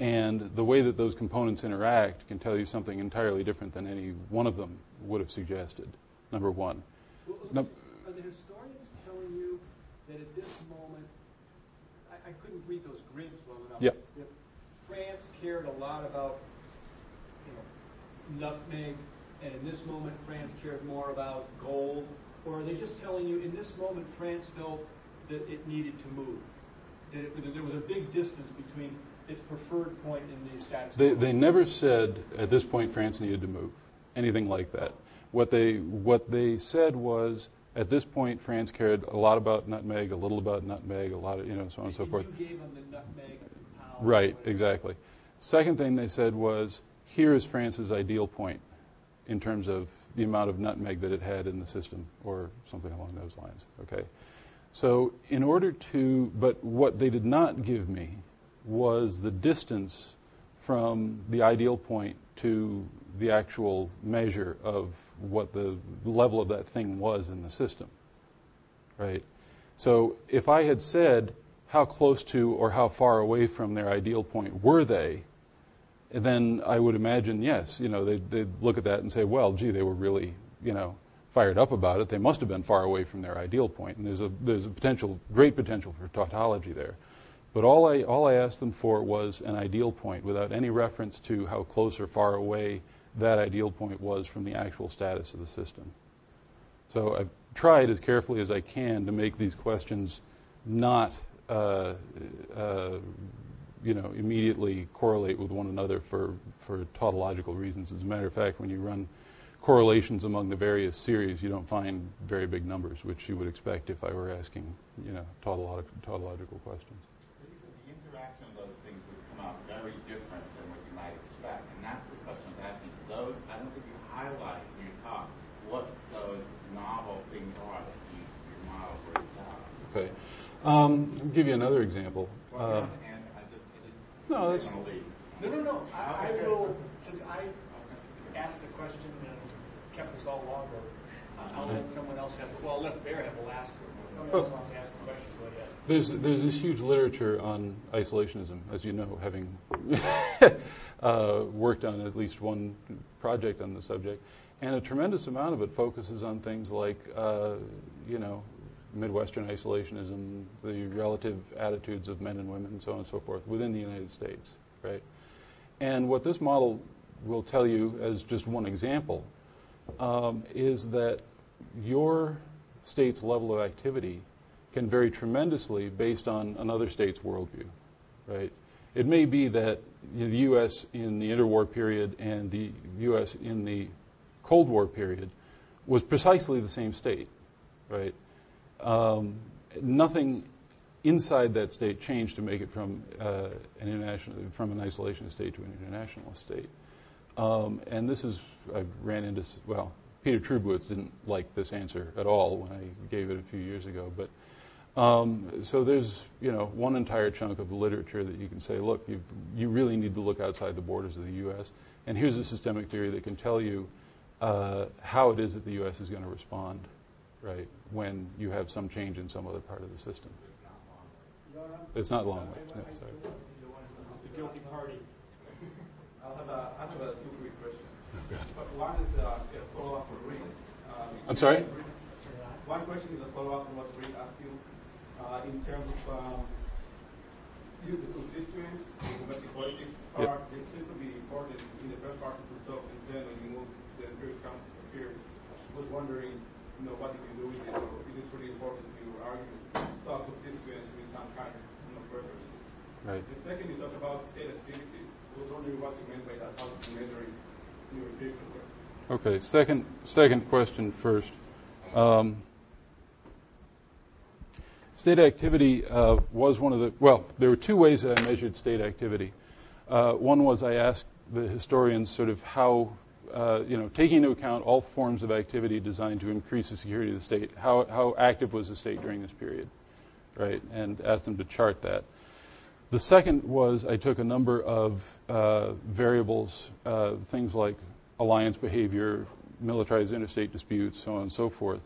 And the way that those components interact can tell you something entirely different than any one of them would have suggested, number one. Well, No. Are the historians telling you that at this moment, I, I couldn't read those grids well enough. Yep. Cared a lot about, you know, nutmeg, and in this moment, France cared more about gold? Or are they just telling you, in this moment, France felt that it needed to move? That, it, that there was a big distance between its preferred point and the status quo? They, they never said at this point France needed to move, anything like that. What they, what they said was at this point France cared a lot about nutmeg, a little about nutmeg, a lot of, you know, so on and so forth. You gave them the nutmeg power. Right, exactly. Second thing they said was here is France's ideal point in terms of the amount of nutmeg that it had in the system or something along those lines. Okay. So, in order to, but what they did not give me was the distance from the ideal point to the actual measure of what the level of that thing was in the system. Right? So, if I had said how close to or how far away from their ideal point were they, then I would imagine, yes, you know, they'd, they'd look at that and say, well, gee, they were really, you know, fired up about it. They must have been far away from their ideal point. point, and there's a there's a potential, great potential for tautology there. But all I all I asked them for was an ideal point, without any reference to how close or far away that ideal point was from the actual status of the system. So I've tried as carefully as I can to make these questions not, uh, uh, you know, immediately correlate with one another for, for tautological reasons. As a matter of fact, when you run correlations among the various series, you don't find very big numbers, which you would expect if I were asking, you know, tautolog- tautological questions. The interaction of those things would come out very different than what you might expect, and that's the question I'm asking. Those, I don't think you highlight in your talk what those novel things are that you, your model brings out. Okay. Um, I'll give you another example. Well, Uh, you don't have to answer, I just, I just No, that's- leave. No, no, no. I, I will, since I asked the question and kept us all longer, uh, I'll let someone else have, well, I'll let Bear have the last word. Someone else wants to ask a question, go ahead. There's there's this huge literature on isolationism, as you know, having uh, worked on at least one project on the subject, and a tremendous amount of it focuses on things like, uh, you know, Midwestern isolationism, the relative attitudes of men and women, and so on and so forth within the United States, right? And what this model will tell you, as just one example, um, is that your state's level of activity can vary tremendously based on another state's worldview, right? It may be that the U.S. in the interwar period and the U.S. in the Cold War period was precisely the same state, right? Um, nothing inside that state changed to make it from uh, an international, from an isolationist state to an internationalist state. Um, and this is, I ran into, well, Peter Trubowitz didn't like this answer at all when I gave it a few years ago. But um, so there's, you know, one entire chunk of literature that you can say, look, you you really need to look outside the borders of the U.S. And here's a systemic theory that can tell you uh, how it is that the U.S. is going to respond, right, when you have some change in some other part of the system. It's not long waves. No, sorry. The guilty party. I'll have a, I have a two quick questions. Oh, But One is uh, a follow-up for Rick. Um, I'm sorry? One question is a follow-up on what Rick asked you uh, in terms of um, you, the constituents, the domestic politics Yep. part. They seem to be important in the first part of the talk, and then when you move to the empirical campus here, I was wondering, you know, what you can do with it, or is it really important to your argument have constituents with some kind of, you know, purpose? Right. The second, you talked about state activity. I was wondering what you meant by that, how to measure it in your empirical work. Okay, second, second question first. Um, state activity uh, was one of the, well, there were two ways that I measured state activity. Uh, one was I asked the historians sort of how, uh, you know, taking into account all forms of activity designed to increase the security of the state, how, how active was the state during this period, right? And asked them to chart that. The second was I took a number of uh, variables, uh, things like alliance behavior, militarized interstate disputes, so on and so forth,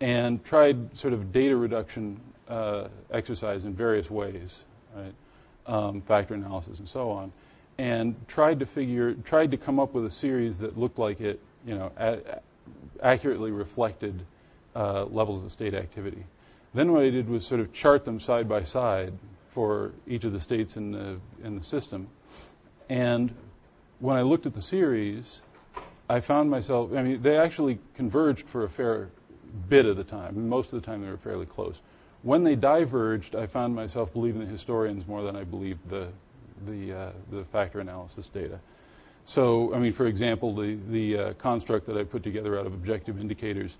and tried sort of data reduction uh, exercise in various ways, right? Um, factor analysis and so on, and tried to figure, tried to come up with a series that looked like it, you know, a- accurately reflected uh, levels of state activity. Then what I did was sort of chart them side by side for each of the states in the in the system, and when I looked at the series, I found myself. I mean, they actually converged for a fair bit of the time. Most of the time, they were fairly close. When they diverged, I found myself believing the historians more than I believed the the uh, the factor analysis data. So, I mean, for example, the the uh, construct that I put together out of objective indicators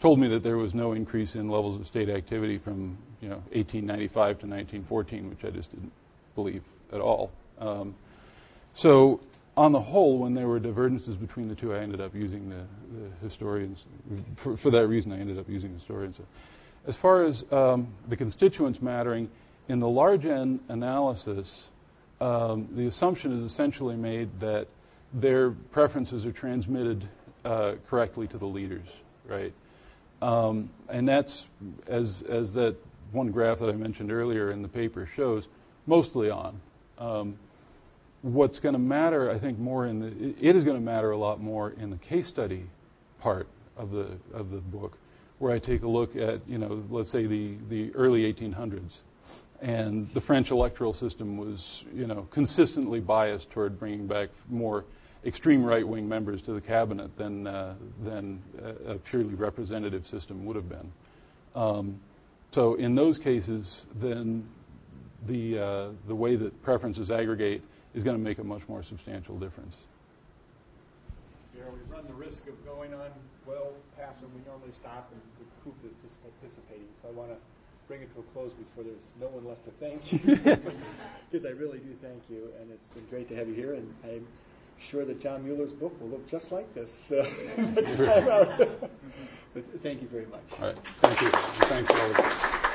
told me that there was no increase in levels of state activity from you know 1895 to 1914, which I just didn't believe at all. Um, so, on the whole, when there were divergences between the two, I ended up using the, the historians. For, for that reason, I ended up using historians. As far as um, the constituents mattering, in the large N analysis, um, the assumption is essentially made that their preferences are transmitted uh, correctly to the leaders, right? Um, and that's, as, as that one graph that I mentioned earlier in the paper shows, mostly on. Um, what's going to matter, I think, more in the, it is going to matter a lot more in the case study part of the, of the book, where I take a look at, you know, let's say the, the early 1800s. And the French electoral system was, you know, consistently biased toward bringing back more extreme right-wing members to the cabinet than uh, than a, purely representative system would have been. Um, so in those cases, then the uh, the way that preferences aggregate is going to make a much more substantial difference. Know, we've run the risk of going on well past when we normally stop, and the coop is dissipating. So I want to bring it to a close before there's no one left to thank you, because I really do thank you, and it's been great to have you here. And I'm sure that John Mueller's book will look just like this uh, next time out. but thank you very much. All right. Thank you. Thanks, all of you.